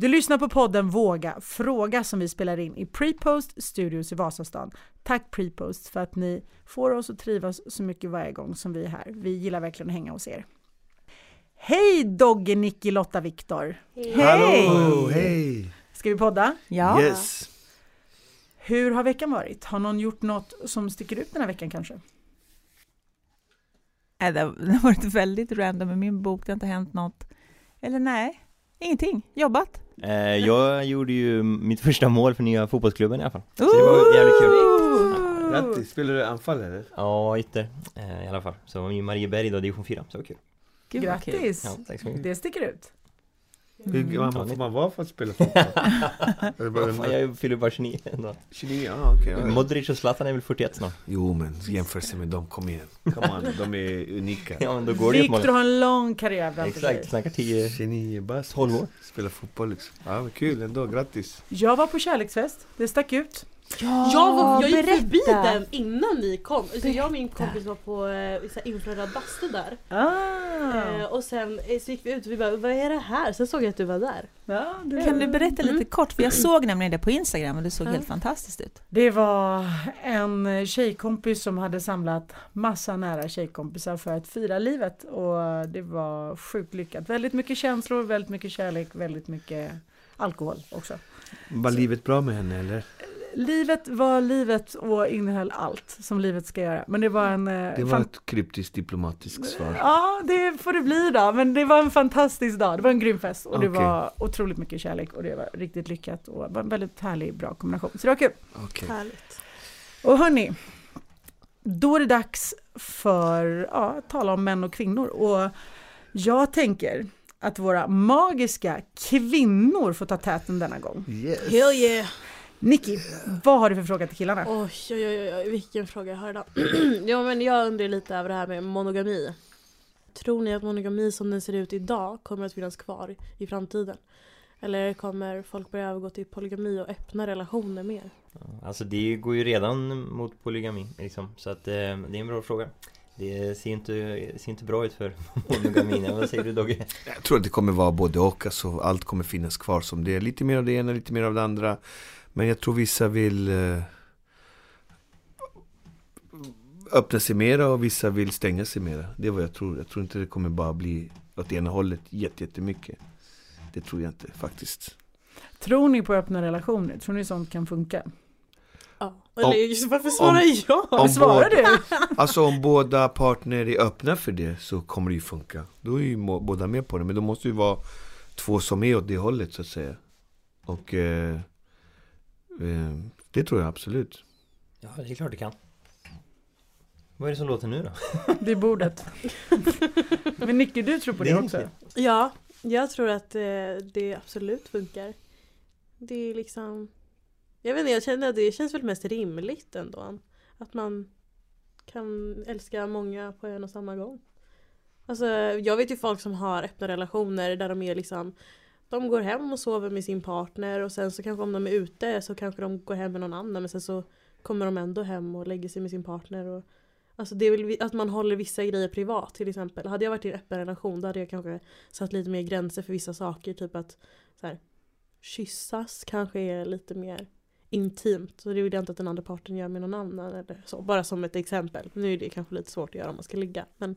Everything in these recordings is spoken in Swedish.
Du lyssnar på podden Våga fråga som vi spelar in i Prepost Studios i Vasastan. Tack Prepost för att ni får oss att trivas så mycket varje gång som vi är här. Vi gillar verkligen att hänga hos er. Hej Dogge, Nicky, Lotta, Viktor! Hallå, hej! Ska vi podda? Ja. Yes. Hur har veckan varit? Har någon gjort något som sticker ut den här veckan kanske? Nej, det har varit väldigt random med min bok. Det har inte hänt något. Eller nej, ingenting. Jobbat. Eh, jag gjorde ju mitt första mål för nya fotbollsklubben i alla fall. Så det var jävligt kul. Grattis, spelar du anfall eller? Ja, ytter eh, i alla fall. Så var Marieberg då, division 4, så det var kul. Gud, vad kul. Grattis! Ja, tack så mycket. Det sticker ut. Hur Mm. gammal får man vara för att spela fotboll? Fan, jag fyller bara 29 ändå. 29? Ja, okej. ja. Modric och Zlatan är väl 41 snart. Jo men jämförelse med dem, kom igen. Come on, de är unika. Ja, men då går det ju Viktor har en lång karriär framför sig. Exakt, snackar 10 29 bast. 12 år. Spelar fotboll liksom. Ja kul ändå, grattis. Jag var på kärleksfest, det stack ut. Ja, Jag, var, jag gick berätta. förbi den innan ni kom. Så jag och min kompis var på eh, infraröd bastu där. Ah. Eh, och sen eh, så gick vi ut och vi bara, vad är det här? Sen såg jag att du var där. Ja, det, Kan du berätta lite Mm. kort? För jag såg nämligen det på Instagram och det såg Ja. helt fantastiskt ut. det var en tjejkompis som hade samlat massa nära tjejkompisar för att fira livet och det var sjukt lyckat. Väldigt mycket känslor, väldigt mycket kärlek, väldigt mycket alkohol också. Var livet bra med henne eller? Livet var livet och innehöll allt som livet ska göra. Men det var en... eh, Det var ett kryptiskt diplomatiskt svar. Ja, det får det bli då. Men det var en fantastisk dag. Det var en grym fest och det Okej. var otroligt mycket kärlek och det var riktigt lyckat och det var en väldigt härlig, bra kombination. Så det var kul. Okej. Härligt. Och hörni, då är det dags för ja, att tala om män och kvinnor. Och jag tänker att våra magiska kvinnor får ta täten denna gång. Yes. Hell yeah! Nicky, vad har du för fråga till killarna? Oj, oj, oj, oj, vilken fråga jag har idag. ja, men jag undrar lite över det här med monogami. Tror ni att monogami som den ser ut idag kommer att finnas kvar i framtiden? Eller kommer folk börja övergå till polygami och öppna relationer mer? Ja, Alltså det går ju redan mot polygami liksom. Så att eh, det är en bra fråga. Det ser inte, ser inte bra ut för monogamin. Vad säger du Dogge? Jag tror att det kommer vara både och, alltså allt kommer finnas kvar som det är. Lite mer av det ena, lite mer av det andra. Men jag tror vissa vill eh, öppna sig mera och vissa vill stänga sig mera. Det är vad jag tror. Jag tror inte det kommer bara bli åt ena hållet jätte- jättemycket. Det tror jag inte faktiskt. Tror ni på öppna relationer? Tror ni sånt kan funka? Ja. Eller varför svarar om- jag? om Svarar båda- du? Alltså om båda partner är öppna för det så kommer det ju funka. Då är ju båda med på det. Men då måste ju vara två som är åt det hållet så att säga. Och eh, det tror jag absolut. Ja, det är klart det kan. Vad är det som låter nu då? Det är bordet. Men Nicky, du tror på det, Det också? Ja, jag tror att eh, det absolut funkar. Det är liksom... Jag vet inte, jag känner att det känns väl mest rimligt ändå. Att man kan älska många på en och samma gång. Alltså, jag vet ju folk som har öppna relationer där de är liksom de går hem och sover med sin partner och sen så kanske om de är ute så kanske de går hem med någon annan men sen så kommer de ändå hem och lägger sig med sin partner. Och, alltså det är väl att man håller vissa grejer privat till exempel. Hade jag varit i en öppen relation då hade jag kanske satt lite mer gränser för vissa saker. Typ att så här, kyssas kanske är lite mer intimt. Så det vill jag inte att den andra parten gör med någon annan. Eller så. Bara som ett exempel. Nu är det kanske lite svårt att göra om man ska ligga. Men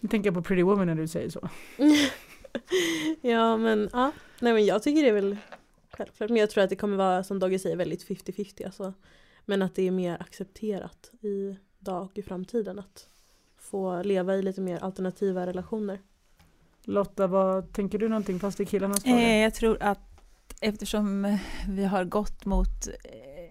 Jag tänker på Pretty Woman när du säger så. ja men ja. Nej men jag tycker det är väl självklart. Men jag tror att det kommer vara som Dogge säger väldigt 50-50 alltså. Men att det är mer accepterat idag och i framtiden att få leva i lite mer alternativa relationer. Lotta, vad tänker du någonting fast i killarnas fråga? Eh, jag tror att eftersom vi har gått mot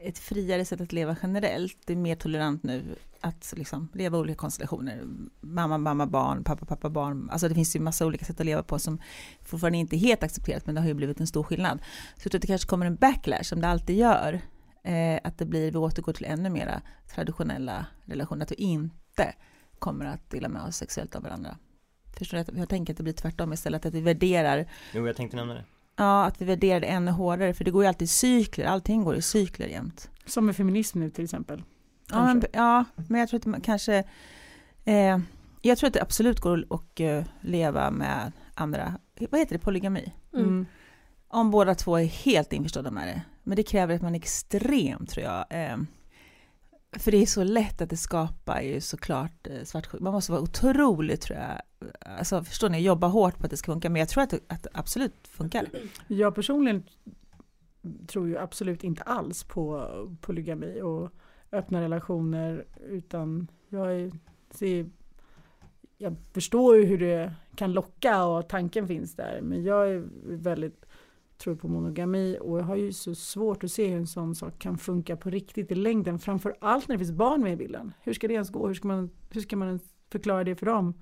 ett friare sätt att leva generellt, det är mer tolerant nu att liksom leva i olika konstellationer. Mamma, mamma, barn, pappa, pappa, barn. Alltså det finns ju massa olika sätt att leva på som fortfarande inte är helt accepterat, men det har ju blivit en stor skillnad. Så jag tror att det kanske kommer en backlash, som det alltid gör. Eh, att det blir, vi återgår till ännu mera traditionella relationer, att vi inte kommer att dela med oss sexuellt av varandra. Förstår du? Jag tänker att det blir tvärtom istället, att vi värderar Jo, jag tänkte nämna det. Ja, att vi värderar det ännu hårdare, för det går ju alltid i cykler, allting går i cykler jämt. Som med feminism nu till exempel. Ja men, ja, men jag tror att man kanske, eh, jag tror att det absolut går att eh, leva med andra, vad heter det, polygami? Mm. Mm. Om båda två är helt införstådda med det. Men det kräver att man är extrem, tror jag. Eh, för det är så lätt att det skapar ju såklart eh, svartsjuka. Man måste vara otroligt, tror jag. Alltså, förstår ni? Jobba hårt på att det ska funka. Men jag tror att det, att det absolut funkar. Jag personligen tror ju absolut inte alls på polygami och öppna relationer utan jag är, ser, jag förstår ju hur det kan locka och tanken finns där men jag är väldigt tror på monogami och jag har ju så svårt att se hur en sån sak kan funka på riktigt i längden framför allt när det finns barn med i bilden. Hur ska det ens gå? Hur ska man, hur ska man förklara det för dem?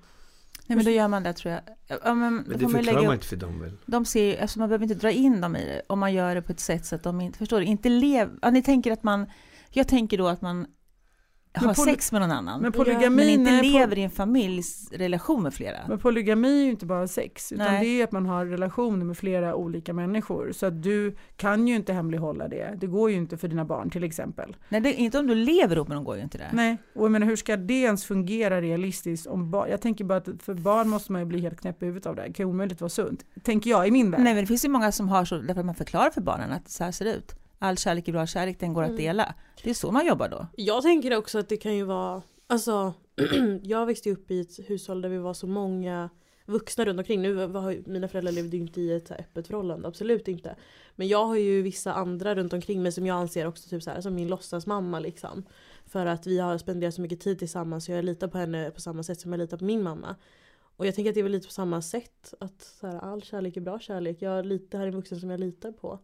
Nej men då gör man det tror jag. Ja, men, Men det får man ju förklarar man inte för dem väl? De ser ju, alltså man behöver inte dra in dem i det om man gör det på ett sätt så att de inte, förstår du, inte lever, ja, ni tänker att man, jag tänker då att man Men poly- sex med någon annan. Men Men, polygami, inte nej, lever i en familjsrelation med flera. Men polygami är ju inte bara sex, utan Nej. det är ju att man har relationer med flera olika människor. Så att du kan ju inte hemlighålla det. Det går ju inte för dina barn till exempel. Nej, det, inte om du lever ihop med dem går ju inte det. Nej, och jag menar hur ska det ens fungera realistiskt om barn? Jag tänker bara att för barn måste man ju bli helt knäpp i huvudet av det. Det kan ju omöjligt vara sunt. Tänker jag i min värld. Nej men det finns ju många som har så, därför att man förklarar för barnen att så här ser det ut. All kärlek är bra kärlek, den går att Mm. dela. Det är så man jobbar då. Jag tänker också att det kan ju vara, alltså jag växte upp i ett hushåll där vi var så många vuxna runt omkring. Nu ju, mina föräldrar levde ju inte i ett öppet förhållande, absolut inte. Men jag har ju vissa andra runt omkring mig som jag anser också typ så här, som min låtsasmamma liksom. För att vi har spenderat så mycket tid tillsammans så jag litar på henne på samma sätt som jag litar på min mamma. Och jag tänker att det är väl lite på samma sätt. Att så här, all kärlek är bra kärlek. Jag litar, det här är en vuxen som jag litar på.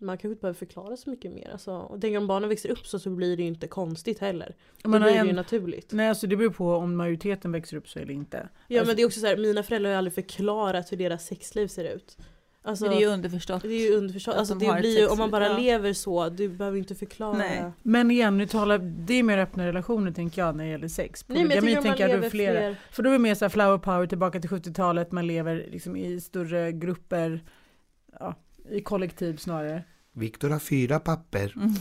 Man kanske inte behöver förklara så mycket mer. Alltså, och tänk om barnen växer upp så, så blir det ju inte konstigt heller. Då Men blir det en- ju naturligt. Nej, alltså det beror på om majoriteten växer upp så eller inte. Ja Alltså- men det är också så här, mina föräldrar har aldrig förklarat hur deras sexliv ser ut. Alltså, Men det är ju underförstått. det är ju underförstått. att Alltså, de det blir ju, om man bara ja. lever så, du behöver ju inte förklara. Nej. Men igen, nu talar, det är mer öppna relationer tänker jag när det gäller sex. Nej men jag man tänker jag lever du flera. fler. För då är det mer så här flower power tillbaka till 70-talet, man lever liksom i större grupper, ja, i kollektiv snarare. Viktor har fyra papper. Mm.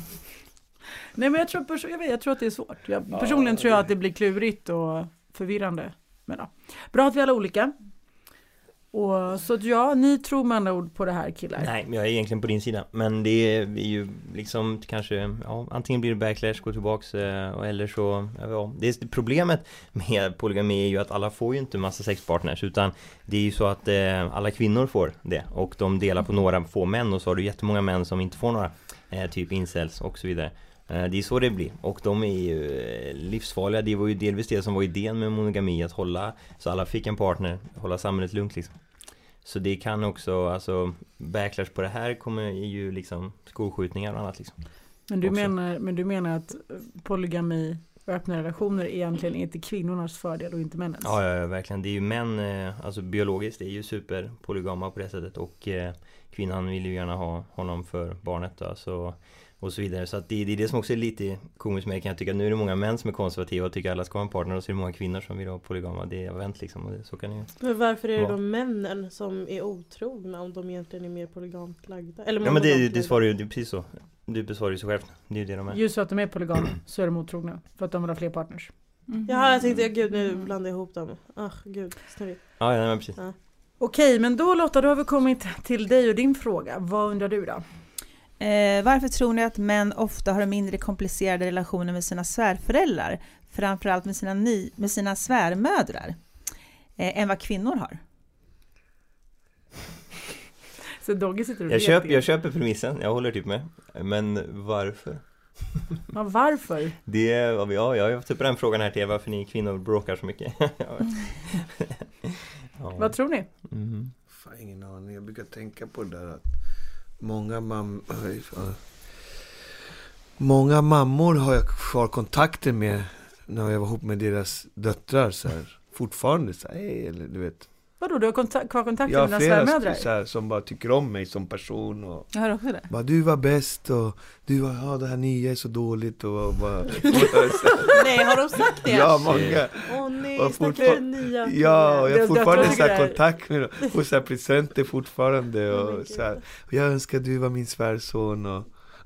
Nej men jag tror, jag, vet, jag tror att det är svårt. Jag, Ja, personligen tror jag att det blir klurigt och förvirrande. Men ja. Bra att vi alla är olika. Och, så att ja, ni tror med andra ord på det här killar. Nej, men jag är egentligen på din sida. Men det är ju liksom kanske, ja, antingen blir det backlash, gå tillbaks eh, eller så, ja, det är, problemet med polygami är ju att alla får ju inte massa sexpartners utan det är ju så att eh, alla kvinnor får det och de delar på några få män och så har du jättemånga män som inte får några, eh, typ incels och så vidare. Eh, Det är så det blir och de är ju eh, livsfarliga. Det var ju delvis det som var idén med monogami, att hålla så alla fick en partner, hålla samhället lugnt liksom. Så det kan också, alltså backlash på det här kommer ju liksom skolskjutningar och annat liksom. Men, du också. menar, men du menar att eh, polygami och öppna relationer egentligen är till kvinnornas fördel och inte männens? Ja, ja, ja verkligen. Det är ju män, alltså biologiskt, det är ju superpolygama på det sättet och eh, kvinnan vill ju gärna ha honom för barnet då, så, och så vidare. Så att det, det är det som också är lite komiskt med kan jag tycka. Nu är det många män som är konservativa och tycker alla ska ha en partner och så är det många kvinnor som vill ha polygama. Det är vänt liksom och det, så kan det ju. Men varför är det Ja. då männen som är otrogna om de egentligen är mer polygamt lagda? Eller Ja men det, det svarar ju, det är precis så. Du besvarar ju sig själv. Det är ju det de är. Just för att de är polygama så är de otrogna. För att de vill ha fler partners. Mhm. Jaha jag tänkte, gud nu blandar jag ihop dem. Ah gud, snurrigt. Ja, ja men precis. Okej, men då Lotta, då har vi kommit till dig och din fråga. Vad undrar du då? Eh, varför tror ni att män ofta har mindre komplicerade relationer med sina svärföräldrar, framförallt med sina, ny, med sina svärmödrar, eh, än vad kvinnor har? Så Dogge sitter och Jag det. jag köper premissen, jag håller typ med. Men varför? Ja, varför? Det är, ja, jag har upp den frågan här till er, varför ni kvinnor bråkar så mycket. ja. Vad tror ni? Mhm. Fan, ingen aning. Jag brukar tänka på det där att många mammor... Många mammor har jag kvar kontakter med när jag var ihop med deras döttrar så här. Fortfarande så här, hej, eller du vet. Vadå, du har kontak- kvar kontakt Jag med har dina flera svärmödrar? så här, som bara tycker om mig som person och Jag har också det. bara du var bäst och du var, ja det här nya är så dåligt och bara, Nej har de sagt det? Ja, många. Åh nej, Och fortfar- nya Ja, och jag har fortfarande så här det kontakt med dem. Får så här presenter fortfarande Oh och God. så här. Och jag önskar du var min svärson och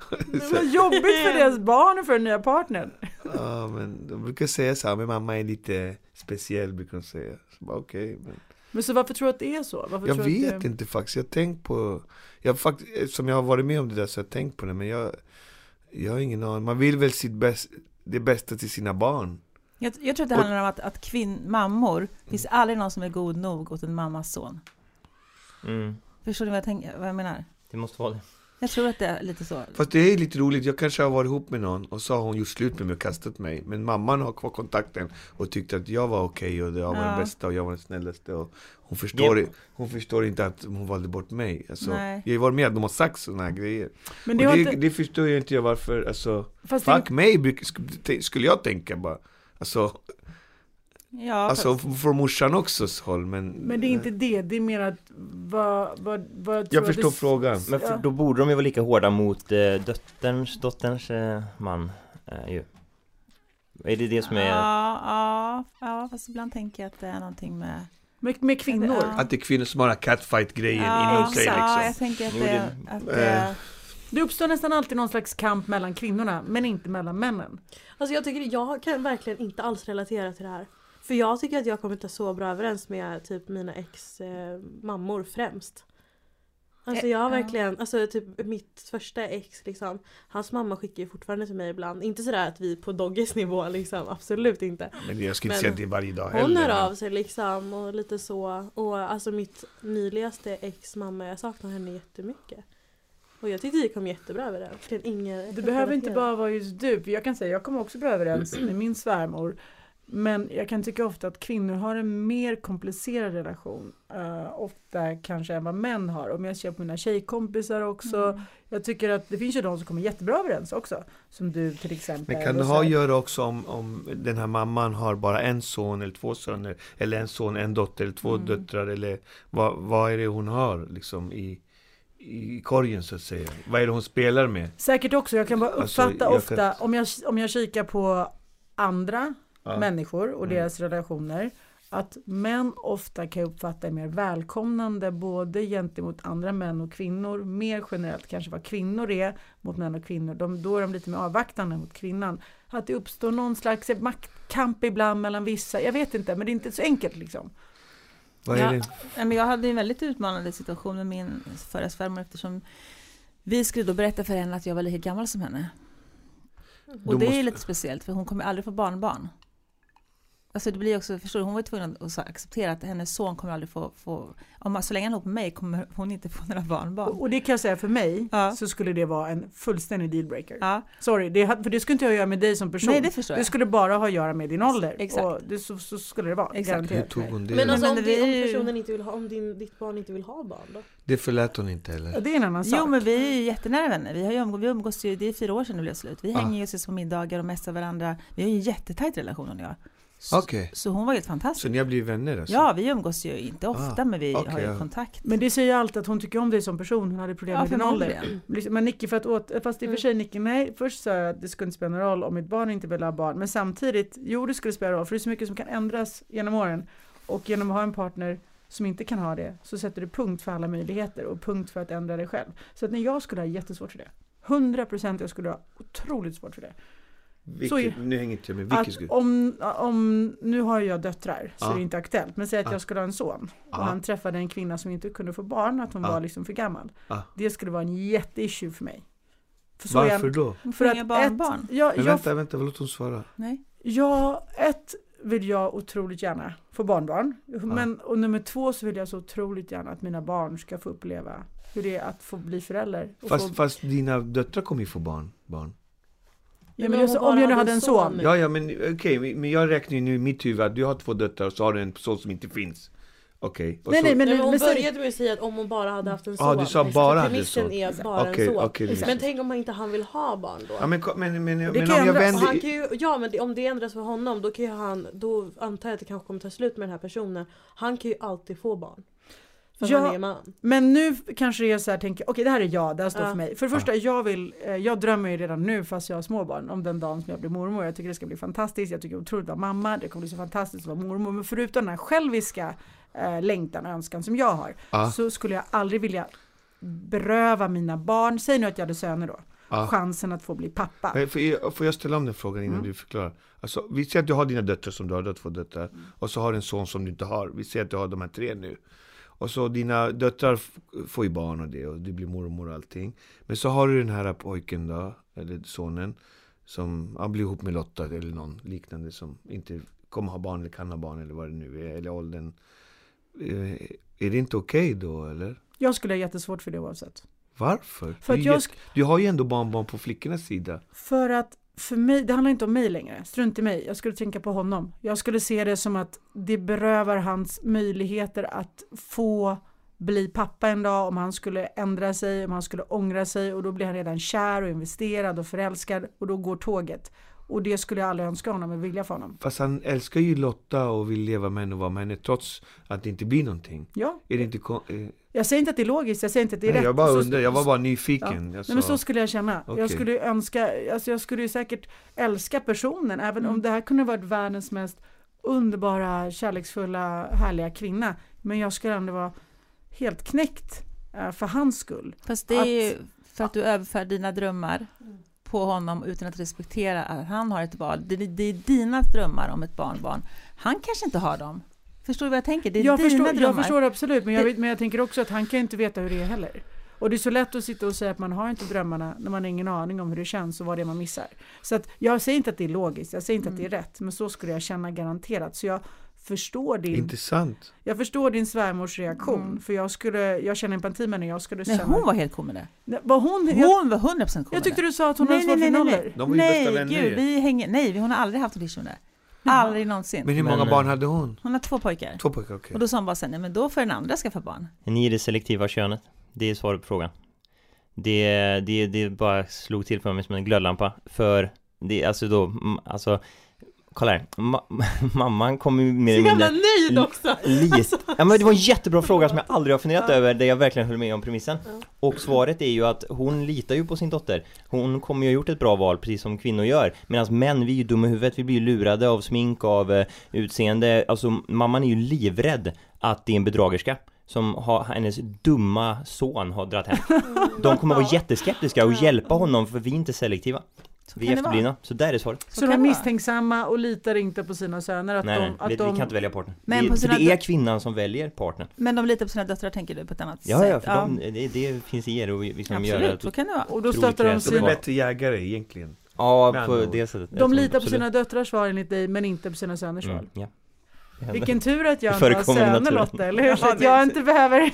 Men vad jobbigt för deras barn och för den nya partnern. Ja men de brukar säga så här, men mamma är lite speciell brukar de säga. Så bara okej, men Men så varför tror du att det är så? Varför Jag vet att det... inte faktiskt, jag tänkt på, jag fakt- som jag har varit med om det där så jag har tänkt på det men jag, jag har ingen aning. Man vill väl sitt bäst, det bästa till sina barn. Jag, jag tror att det Och- handlar om att, att kvinn, mammor, det finns aldrig någon som är god nog åt en mammas son. Mm. Förstår ni vad jag, tänker, vad jag menar? Det måste vara det. Jag tror att det är lite så. Fast det är lite roligt, jag kanske har varit ihop med någon och så har hon gjort slut med mig och kastat mig. Men mamman har kvar kontakten och tyckte att jag var okej och jag var Ja. den bästa och jag var den snällaste. Och hon, förstår, Det- hon förstår inte att hon valde bort mig. Alltså, Nej. jag har varit med att de har sagt sådana här grejer. Men Det, och det, inte... det förstår jag inte jag varför, alltså, Fast fuck det, mig skulle jag tänka bara. Alltså, Ja, alltså fast- från morsan också håll men men det är inte det, det är mer att vad, vad, vad Jag förstår det- frågan. Men för, Ja. då borde de ju vara lika hårda mot eh, dotterns, dotterns eh, man eh, ju. Är det det som är... Ja, ja, ja, fast ibland tänker jag att det är någonting med... Med, med kvinnor? Ja. Att det är kvinnor som har catfight-grejen ja, inom sig Ja, jag liksom. tänker att det- att Eh. det Det uppstår nästan alltid någon slags kamp mellan kvinnorna, men inte mellan männen. Alltså jag tycker jag kan verkligen inte alls relatera till det här. För jag tycker att jag kommer inte så bra överens med typ mina ex eh, mammor främst. Alltså jag har Eh, verkligen, alltså typ mitt första ex liksom Hans mamma skickar ju fortfarande till mig ibland. Inte sådär att vi är på Dogges nivå liksom, absolut inte. Men jag skulle inte säga att det är varje dag Hon heller. hör av sig liksom och lite så. Och alltså mitt nyligaste ex mamma, jag saknar henne jättemycket. Och jag tyckte vi kom jättebra överens. Det, ingen, Det behöver inte bara vara just du, för jag kan säga jag kommer också bra överens med min svärmor. Men jag kan tycka ofta att kvinnor har en mer komplicerad relation. eh, ofta kanske än vad män har. Om jag ser på mina tjejkompisar också. Mm. Jag tycker att det finns ju de som kommer jättebra överens också. Som du till exempel. Men kan det ha att göra också om, om den här mamman har bara en son eller två söner eller en son, en dotter eller två Mm. döttrar eller vad, vad är det hon har liksom i, i korgen så att säga? Vad är det hon spelar med? Säkert också, jag kan bara Alltså, uppfatta jag ofta, kan- om, jag, om jag kikar på andra Ja. människor och Mm. deras relationer, att män ofta kan jag uppfatta är mer välkomnande både gentemot andra män och kvinnor, mer generellt kanske vad kvinnor är mot män och kvinnor. De, då är de lite mer avvaktande mot kvinnan. Att det uppstår någon slags maktkamp ibland mellan vissa, jag vet inte, men det är inte så enkelt liksom. Vad är Ja. det? Men jag hade en väldigt utmanande situation med min förra svärmor eftersom vi skulle då berätta för henne att jag var lika gammal som henne. Och Då det är måste- lite speciellt för hon kommer aldrig få barnbarn. Alltså det blir också, förstår du, hon var tvungen att acceptera att hennes son kommer aldrig få, få om man, så länge han är ihop med mig kommer hon inte få några barnbarn. Och, och det kan jag säga för mig Ja. så skulle det vara en fullständig dealbreaker. Ja, Sorry, det, för det skulle inte jag göra med dig som person. nej det förstår Det jag. skulle bara ha att göra med din ålder. Exakt. Och det, så, så skulle det vara. Exakt. Hur tog hon det? Men alltså Men om, vi det, om personen inte vill ha, om din, ditt barn inte vill ha barn då? det förlät hon inte heller. det är en annan sak. Jo men vi är ju jättenära vänner. Vi har ju umgås, vi umgås ju, det är fyra år sedan det blev slut. Vi Ah. hänger ju ses på middagar och messar varandra. Vi har ju en jättetajt relation hon och jag. Så, Okej, så hon var helt fantastisk. så ni har blivit vänner alltså? Ja, vi umgås ju inte ofta Ah, men vi okej, har ju ja. kontakt. Men det säger ju alltid att hon tycker om dig som person. Hon hade problem Ja, med din ålder. Liksom, Men Nicky, för att åt, fast i och Mm. för sig Nicky, nej, först sa jag att det skulle inte spela någon roll om mitt barn inte vill ha barn. Men samtidigt, jo det skulle spela roll för det är så mycket som kan ändras genom åren. Och genom att ha en partner som inte kan ha det så sätter du punkt för alla möjligheter och punkt för att ändra dig själv. Så att när jag skulle ha jättesvårt för det. 100% jag skulle ha otroligt svårt för det. Så Vilket, är- nu hänger inte jag med, vilket skulle... om, om, nu har jag döttrar så Ja. det är inte aktuellt. Men säg att Ja. jag skulle ha en son och Ja. han träffade en kvinna som inte kunde få barn, att hon Ja. var liksom för gammal. Ja. Det skulle vara en jätteissue för mig. För så Varför jag, då? För att inga barnbarn. Ett, jag, Men jag, vänta, vänta, låt hon svara. Nej. jag, ett vill jag otroligt gärna få barnbarn. Men, och nummer två så vill jag så otroligt gärna att mina barn ska få uppleva hur det är att få bli förälder. Och Fast, få, fast dina döttrar kommer ju få barn. barn. Ja, men Men jag, om så, om jag nu hade en en son. son. Ja, ja, men okej, men jag räknar ju nu i mitt huvud att du har två döttrar och så har du en son som inte finns. Okej. och Nej, nej, men, Nej, men hon men började med att säga att om hon bara hade haft en son. Ja, du sa Så bara hade premissen son. är bara Okej, en son. det är Men tänk om han inte han vill ha barn då? Ja, men, men, men, men, kan om jag ändras. Vänder... han kan ju, ja men det, om det ändras för honom då kan ju han, då antar jag att det kanske kommer ta slut med den här personen. Han kan ju alltid få barn. För Ja. han är man. Men nu kanske det är så här, tänker okej det här är jag, det här står Ja. för mig. För det första, jag vill, eh, jag drömmer ju redan nu fast jag har småbarn om den dagen som jag blir mormor. Jag tycker det ska bli fantastiskt, jag tycker det är otroligt att vara mamma, det kommer bli så fantastiskt att vara mormor. Men förutom den här själviska eh, längtan och önskan som jag har, Ja. så skulle jag aldrig vilja beröva mina barn, säg nu att jag hade söner då, Ja. chansen att få bli pappa. Men får, jag, får jag ställa om den frågan innan Mm. du förklarar? Alltså, vi säger att du har dina döttrar som du har, du har två döttrar. Och så har du en son som du inte har. Vi säger att du har de här tre nu. Och så dina döttrar får ju barn och det och du blir mormor och allting. Men så har du den här pojken då, eller sonen. Som han blir ihop med Lotta eller någon liknande som inte kommer ha barn eller kan ha barn eller vad det nu är. Eller åldern. Eh, Är det inte okej då eller? Jag skulle ha jättesvårt för det oavsett. Varför? För Det är att jag Du har ju ändå barnbarn på flickornas sida. För att för mig, det handlar inte om mig längre. Strunt i mig. Jag skulle tänka på honom. Jag skulle se det som att det berövar hans möjligheter att få bli pappa en dag om han skulle ändra sig, om han skulle ångra sig och då blir han redan kär och investerad och förälskad och då går tåget. Och det skulle jag aldrig önska honom och vilja för honom. Fast han älskar ju Lotta och vill leva med henne och vara med henne trots att det inte blir någonting. Ja, Är det inte eh, jag säger inte att det är logiskt, jag säger inte att det är Nej, rätt. jag bara undrar, jag var bara nyfiken. Jag Nej men så skulle jag känna. Okej. Jag skulle önska, alltså jag skulle ju säkert älska personen även Mm. om det här kunde varit världens mest underbara, kärleksfulla, härliga kvinna. Men jag skulle ändå vara helt knäckt eh, för hans skull. Fast det är ju för att du överför dina drömmar på honom utan att respektera att han har ett val. Det, det är dina drömmar om ett barnbarn. Han kanske inte har dem. Förstår du vad jag tänker? Det är Jag dina förstår, drömmar. jag förstår absolut, men jag, vet, men jag tänker också att han kan inte veta hur det är heller. Och det är så lätt att sitta och säga att man har inte drömmarna när man har ingen aning om hur det känns och vad det är man missar. Så att jag säger inte att det är logiskt, jag säger inte att det är Mm. rätt, men så skulle jag känna garanterat. Så jag förstår din Intressant. Jag förstår din svärmors reaktion, Mm. för jag skulle, jag känner empati med henne, jag skulle Nej, känna... hon var helt cool med det. Nej, var hon, jag, Hon var 100% cool jag tyckte du sa att hon det. hade svårt för nollor. De var ju nej, bästa vänner gud, vi hänger, nej, hon har aldrig haft med det. Aldrig någonsin. Men hur många Men, barn eh, hade hon? Hon har två pojkar. Två pojkar, okej. Och då sa hon bara sen, nej men då får den andra skaffa barn. Ni är det selektiva könet. Det är svaret på frågan. Det, det, det bara slog till för mig som en glödlampa. För det, alltså då, mm, alltså Kolla här, Ma- mamman kommer ju mer Så eller jävla mindre nöjd också! Lite. Ja men det var en jättebra fråga som jag aldrig har funderat Ja. över, där jag verkligen höll med om premissen. Ja. Och svaret är ju att hon litar ju på sin dotter. Hon kommer ju ha gjort ett bra val, precis som kvinnor gör. Medan män, vi är ju dumma i huvudet, vi blir ju lurade av smink, av eh, utseende. Alltså mamman är ju livrädd att det är en bedragerska. Som har, hennes dumma son har dragit hem. De kommer vara jätteskeptiska och hjälpa honom för vi är inte selektiva. Så Vi är efterblivna. Så där är svaret. Så, kan de är misstänksamma och litar inte på sina söner att Nej, de... nej, Att vi, de vi kan inte välja partner. Men på sina det är kvinnan som väljer partnern. Men de litar på sina döttrar tänker du på ett annat Ja, sätt? ja, för de, det, det finns i er och liksom göra Absolut, så kan det vara. och då stöttar de kreativt. De är sina... bättre jägare egentligen. Ja, på det sättet. De litar på Absolut. sina döttrars svar enligt dig, men inte på sina söners. Mm, ja. Det händer. Vilken tur att jag inte har söner. Lotta, eller hur? Ja, Så att det- jag inte behöver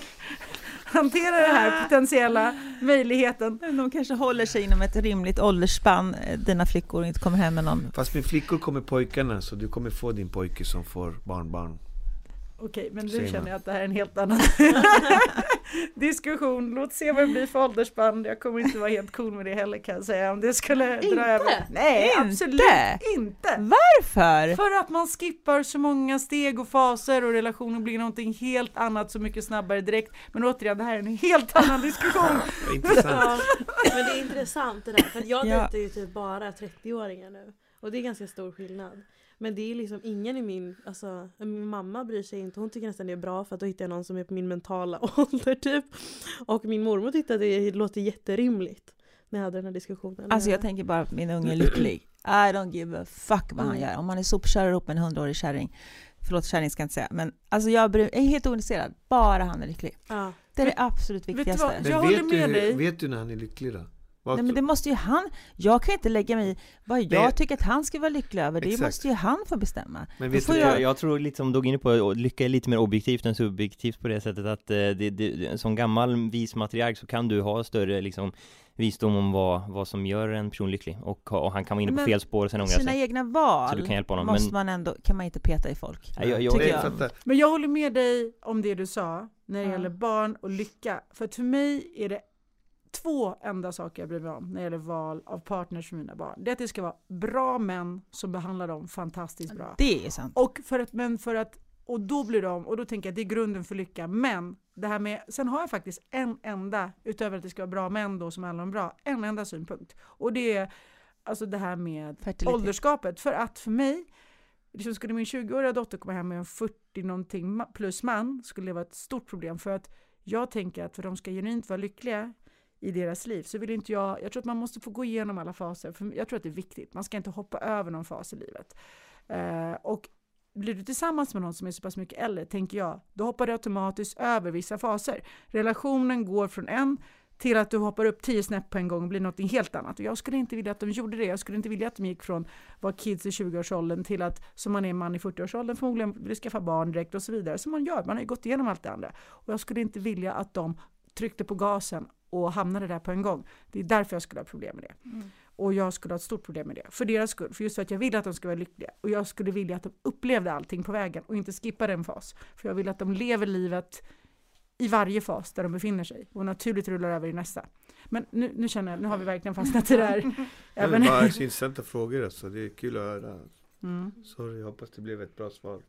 hantera den här potentiella möjligheten. De kanske håller sig inom ett rimligt åldersspann, eh, dina flickor, och inte kommer hem med någon. Fast med flickor kommer pojkarna, så du kommer få din pojke som får barnbarn. Okej, men nu känner jag att det här är en helt annan diskussion. Låt se vad det blir för åldersband. Jag kommer inte vara helt cool med det heller kan jag säga. Om det skulle Inte? dra över. Nej, Inte? absolut inte. Varför? För att man skippar så många steg och faser och relationen blir någonting helt annat så mycket snabbare direkt. Men återigen, det här är en helt annan diskussion. Intressant. Ja, men det är intressant det där, för att jag Ja. dejtar ju typ bara 30-åringar nu. Och det är ganska stor skillnad. Men det är liksom ingen i min, alltså min mamma bryr sig inte, hon tycker nästan det är bra för att då hittar jag någon som är på min mentala ålder typ. Och min mormor tyckte att det låter jätterimligt när jag hade den här diskussionen. Alltså jag tänker bara att min unge är lycklig. I don't give a fuck vad han Mm. gör. Om han är sopkörare ihop med en hundraårig kärring. Förlåt, kärring ska jag inte säga. Men alltså jag är helt ointresserad. Bara han är lycklig. Ja. Det är det absolut Vet du viktigaste. vad? Men Jag vet håller du, med dig. vet du när han är lycklig då? Nej men det måste ju han, jag kan inte lägga mig i vad jag Nej. tycker att han ska vara lycklig över, det Exakt. måste ju han få bestämma. Men du, jag- Jag, jag tror lite som Dog inne på, lycka är lite mer objektivt än subjektivt på det sättet att eh, det, det, som gammal vis matriark så kan du ha större liksom visdom om vad, vad som gör en person lycklig och, och han kan vara inne på Men fel spår och sen ångra Sina sig. egna Så val du kan hjälpa honom. måste Men man ändå, kan man inte peta i folk. Nej, jag- jag- jag. fattar. Men jag håller med dig om det du sa när det Ja. gäller barn och lycka. För för mig är det två enda saker jag bryr mig om när det gäller val av partners för mina barn. Det är att det ska vara bra män som behandlar dem fantastiskt bra. Det är sant. Och för att, men för att, och då blir de, och då tänker jag att det är grunden för lycka. Men det här med, sen har jag faktiskt en enda, utöver att det ska vara bra män då som handlar om bra, en enda synpunkt. Och det är alltså det här med Fertilitet. ålderskapet. För att för mig, liksom skulle min 20-åriga dotter komma hem med en 40 någonting plus man skulle det vara ett stort problem. För att jag tänker att för de ska genuint vara lyckliga i deras liv så vill inte jag, jag tror att man måste få gå igenom alla faser, för jag tror att det är viktigt, man ska inte hoppa över någon fas i livet. Eh, och blir du tillsammans med någon som är så pass mycket äldre, tänker jag, då hoppar du automatiskt över vissa faser. Relationen går från en till att du hoppar upp tio snäpp på en gång och blir något helt annat. Och jag skulle inte vilja att de gjorde det. Jag skulle inte vilja att de gick från att vara kids i 20-årsåldern till att, som man är man i 40-årsåldern, förmodligen vill skaffa barn direkt och så vidare. Som man gör, man har ju gått igenom allt det andra. Och jag skulle inte vilja att de tryckte på gasen och hamnade där på en gång. Det är därför jag skulle ha problem med det. Mm. Och jag skulle ha ett stort problem med det. För deras skull. För just för att jag vill att de ska vara lyckliga. Och jag skulle vilja att de upplevde allting på vägen och inte skippade en fas. För jag vill att de lever livet i varje fas där de befinner sig och naturligt rullar över i nästa. Men nu, nu känner jag, nu har vi verkligen fastnat i det här. Det är Även, bara så intressanta frågor alltså. Det är kul att höra. mm, Sorry, jag hoppas det blev ett bra svar.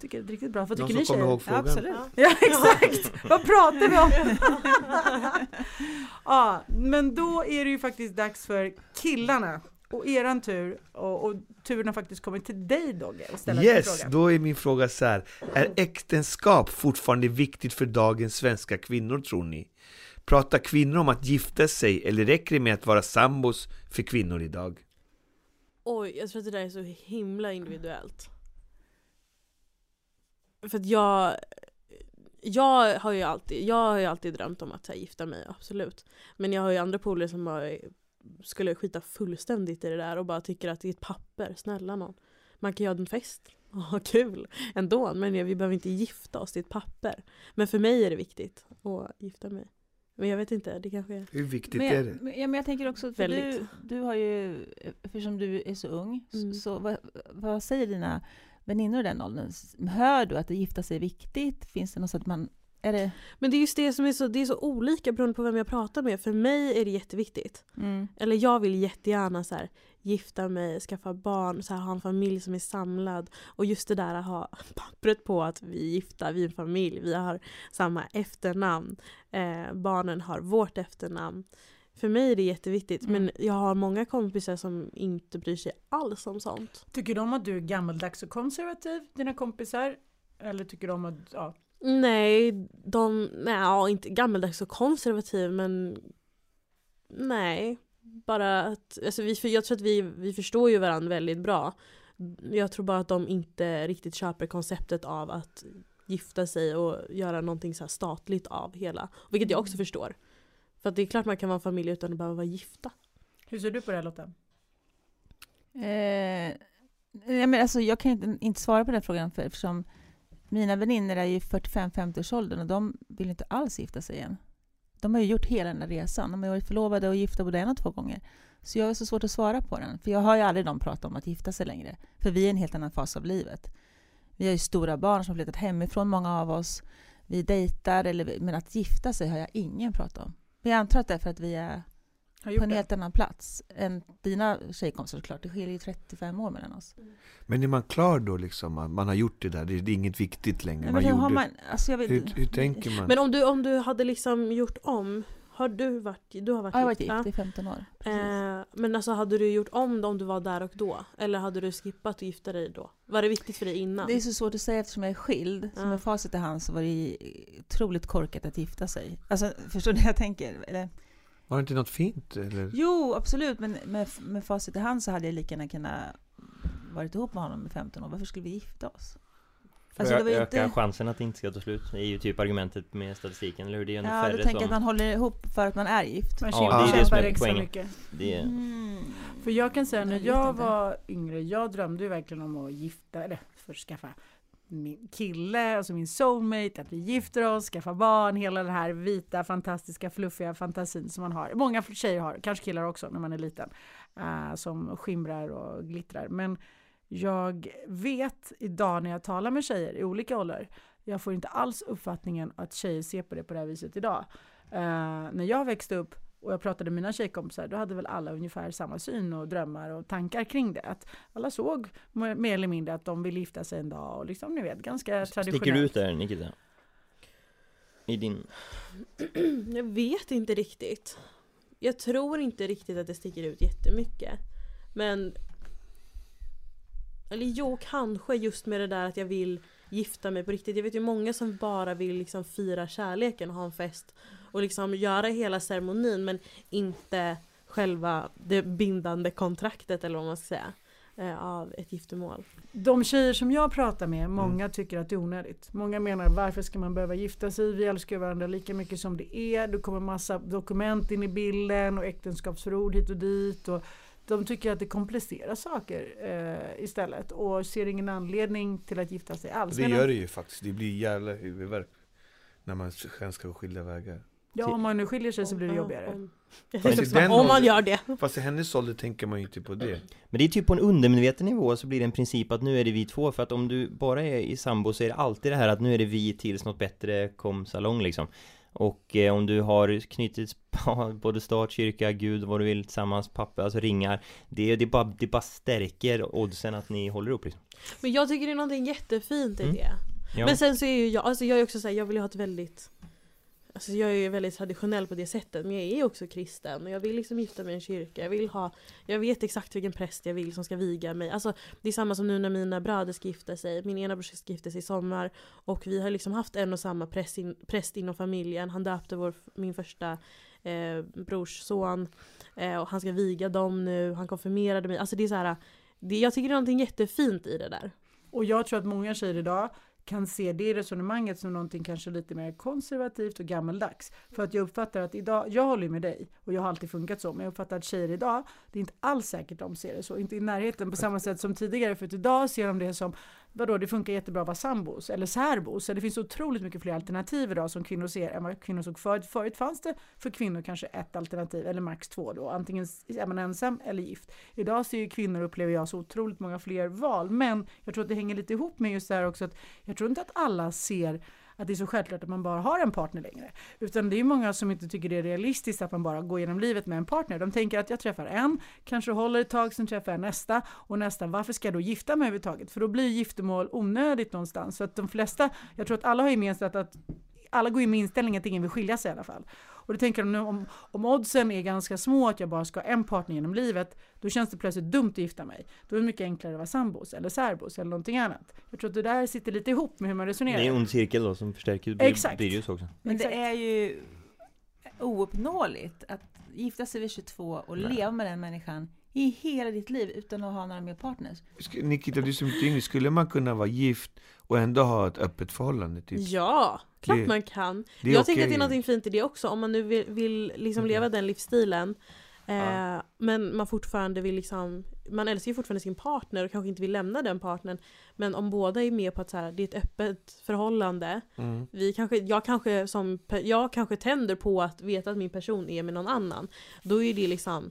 Tycker det är riktigt bra. Vad tycker ni tjejer? ihåg Ja, absolut. Ja exakt! Vad pratar vi om? ja, men då är det ju faktiskt dags för killarna. Och eran tur, och, och turen har faktiskt kommit till dig Dogge ställa Yes, fråga. då är min fråga så här. Är äktenskap fortfarande viktigt för dagens svenska kvinnor tror ni? Pratar kvinnor om att gifta sig eller räcker det med att vara sambos för kvinnor idag? Oj, jag tror att det där är så himla individuellt. För att jag, jag har ju alltid, jag har ju alltid drömt om att här, gifta mig, absolut. Men jag har ju andra polare som bara skulle skita fullständigt i det där och bara tycker att det är ett papper, snälla någon. Man kan göra en fest och ha kul ändå, men vi behöver inte gifta oss, det är ett papper. Men för mig är det viktigt att gifta mig. Men jag vet inte, det kanske är... Hur viktigt Men, är det? men, ja, men jag tänker också, för du, du har ju, eftersom du är så ung, Mm. så, så vad, vad säger dina väninnor i den åldern? Hör du att att gifta sig är viktigt? Finns det något så att man, är det? Men det är just det som är så, det är så olika beroende på vem jag pratar med. För mig är det jätteviktigt. Mm. Eller jag vill jättegärna så här, gifta mig, skaffa barn, så här, ha en familj som är samlad. Och just det där att ha pappret på att vi är gifta, vi är en familj, vi har samma efternamn. Eh, barnen har vårt efternamn. För mig är det jätteviktigt. Mm. Men jag har många kompisar som inte bryr sig alls om sånt. Tycker de att du är gammaldags och konservativ, dina kompisar? Eller tycker de att, ja, Nej, de, nej, ja, inte gammaldags och konservativ men nej. Bara att, alltså vi, för jag tror att vi, vi förstår ju varandra väldigt bra. Jag tror bara att de inte riktigt köper konceptet av att gifta sig och göra någonting så här statligt av hela. Vilket jag också förstår. För att det är klart man kan vara en familj utan att behöva vara gifta. hur ser du på det här Lotta? Eh, ja, men alltså, jag kan inte, inte svara på den frågan för, eftersom mina vänner är ju 45-50 års åldern och de vill inte alls gifta sig igen. De har ju gjort hela den där resan. De har varit förlovade och gifta både en och två gånger. Så jag har så svårt att svara på den. För jag har ju aldrig någon pratat om att gifta sig längre. För vi är i en helt annan fas av livet. Vi har ju stora barn som har flyttat hemifrån, många av oss. Vi dejtar, eller, men att gifta sig har jag ingen pratat om. Men jag antar att det är för att vi är Har på en det? helt annan plats än dina tjejkompisar såklart. Det skiljer ju 35 år mellan oss. Men är man klar då liksom? Man man har gjort det där, det det är inget viktigt längre. Men Man hur gjorde... man, alltså jag vet, hur, hur tänker man? Men om du, om du hade liksom gjort om, har du varit, du har varit Ja, jag har varit gift? Ja. gift i 15 år. Eh, men alltså hade du gjort om det om du var där och då? Eller hade du skippat att gifta dig då? Var det viktigt för dig innan? Det är så svårt att säga eftersom jag är skild. Så Ja. med facit i hand så var det otroligt korkat att gifta sig. Alltså, förstår ni vad jag tänker? Eller, Var det inte något fint? Eller? jo, absolut. Men med, med facit i hand så hade jag lika gärna kunnat varit ihop med honom i 15 år. Varför skulle vi gifta oss? För Alltså, det var ju öka inte- chansen att det inte ska ta slut. Det är ju typ argumentet med statistiken, eller hur? Det är ju ändå Ja, färre tänker jag som... att man håller ihop för att man är gift. Man Ja, det är det som är poängen. mycket. Det är... Mm. För jag kan säga när Jag var yngre, jag drömde ju verkligen om att gifta, eller först skaffa min kille, alltså min soulmate, att vi gifter oss, skaffa barn, hela den här vita, fantastiska, fluffiga fantasin som man har. Många tjejer har, kanske killar också när man är liten, eh, som skimrar och glittrar. Men jag vet idag när jag talar med tjejer i olika åldrar, jag får inte alls uppfattningen att tjejer ser på det på det här viset idag. Eh, när jag växte upp och jag pratade med mina tjejkompisar, då hade väl alla ungefär samma syn och drömmar och tankar kring det. Att alla såg mer mer eller mindre att de vill gifta sig en dag och liksom, ni vet, ganska traditionellt. Sticker du ut där Nikita? I din... Jag vet inte riktigt. Jag tror inte riktigt att det sticker ut jättemycket. Men... Eller jo, kanske just med det där att jag vill gifta mig på riktigt. Jag vet ju många som bara vill liksom fira kärleken och ha en fest och liksom göra hela ceremonin men inte själva det bindande kontraktet eller vad man ska säga eh, av ett giftermål. De tjejer som jag pratar med, många Mm. tycker att det är onödigt. Många menar varför ska man behöva gifta sig? Vi älskar varandra lika mycket som det är. Det kommer massa dokument in i bilden och äktenskapsförord hit och dit. Och de tycker att det komplicerar saker eh, istället och ser ingen anledning till att gifta sig alls. Det gör det ju faktiskt, det blir jävla huvudvärk När man sen ska skilda vägar Ja, om man nu skiljer sig så blir det jobbigare. Om, om man gör det. Fast i hennes ålder tänker man ju inte på det Men det är typ på en undermedveten nivå så blir det en princip att nu är det vi två För att om du bara är i sambo så är det alltid det här att nu är det vi tills något bättre kom salong liksom Och eh, om du har knutit både stat, kyrka, gud, vad du vill tillsammans, pappa, alltså ringar Det, det, bara, det bara stärker oddsen att ni håller ihop liksom Men jag tycker det är någonting jättefint i Mm. det. ja. Men sen så är ju jag, alltså jag är också såhär, jag vill ju ha ett väldigt Alltså jag är ju väldigt traditionell på det sättet men jag är också kristen och jag vill liksom gifta mig i en kyrka. Jag vill ha, jag vet exakt vilken präst jag vill som ska viga mig. Alltså det är samma som nu när mina bröder ska gifta sig. Min ena bror ska gifta sig i sommar och vi har liksom haft en och samma präst, in, präst inom familjen. Han döpte vår, min första eh, brors son eh, och han ska viga dem nu. Han konfirmerade mig. Alltså det är så här, det, jag tycker det är någonting jättefint i det där. Och jag tror att många tjejer idag kan se det resonemanget som någonting kanske lite mer konservativt och gammaldags. För att jag uppfattar att idag, jag håller ju med dig och jag har alltid funkat så, men jag uppfattar att tjejer idag, det är inte alls säkert de ser det så, inte i närheten på samma sätt som tidigare, för att idag ser de det som, vadå, det funkar jättebra att vara sambos eller särbos, det finns otroligt mycket fler alternativ idag som kvinnor ser än vad kvinnor såg förut. Förut fanns det för kvinnor kanske ett alternativ, eller max två då, antingen är man ensam eller gift. Idag ser ju kvinnor, upplever jag, så otroligt många fler val, men jag tror att det hänger lite ihop med just det här också att jag tror inte att alla ser att det är så självklart att man bara har en partner längre. Utan det är många som inte tycker det är realistiskt att man bara går genom livet med en partner. De tänker att jag träffar en, kanske håller ett tag, sen träffar jag nästa och nästa. Varför ska jag då gifta mig överhuvudtaget? För då blir giftermål onödigt någonstans. Så att de flesta, jag tror att alla har gemensamt att alla går in med inställningen att ingen vill skilja sig i alla fall. Och då tänker de nu om, om oddsen är ganska små att jag bara ska ha en partner genom livet, då känns det plötsligt dumt att gifta mig. Då är det mycket enklare att vara sambos eller särbos eller någonting annat. Jag tror att det där sitter lite ihop med hur man Det resonerar. är en ond cirkel då som förstärker Exakt. Också Men det är ju ouppnåeligt att gifta sig vid 22 och Nej. leva med den människan i hela ditt liv utan att ha några mer partners. Nikita, du som är mycket yngre, skulle man kunna vara gift och ändå ha ett öppet förhållande? Typ? Ja, klart Det- man kan. Jag tänker att det är någonting fint i det också om man nu vill, vill liksom leva den livsstilen. Eh, Ja. Men man fortfarande vill liksom, man älskar ju fortfarande sin partner och kanske inte vill lämna den partnern. Men om båda är med på att så här, det är ett öppet förhållande. Mm. Vi kanske, jag, kanske som, jag kanske tänder på att veta att min person är med någon annan. Då är det liksom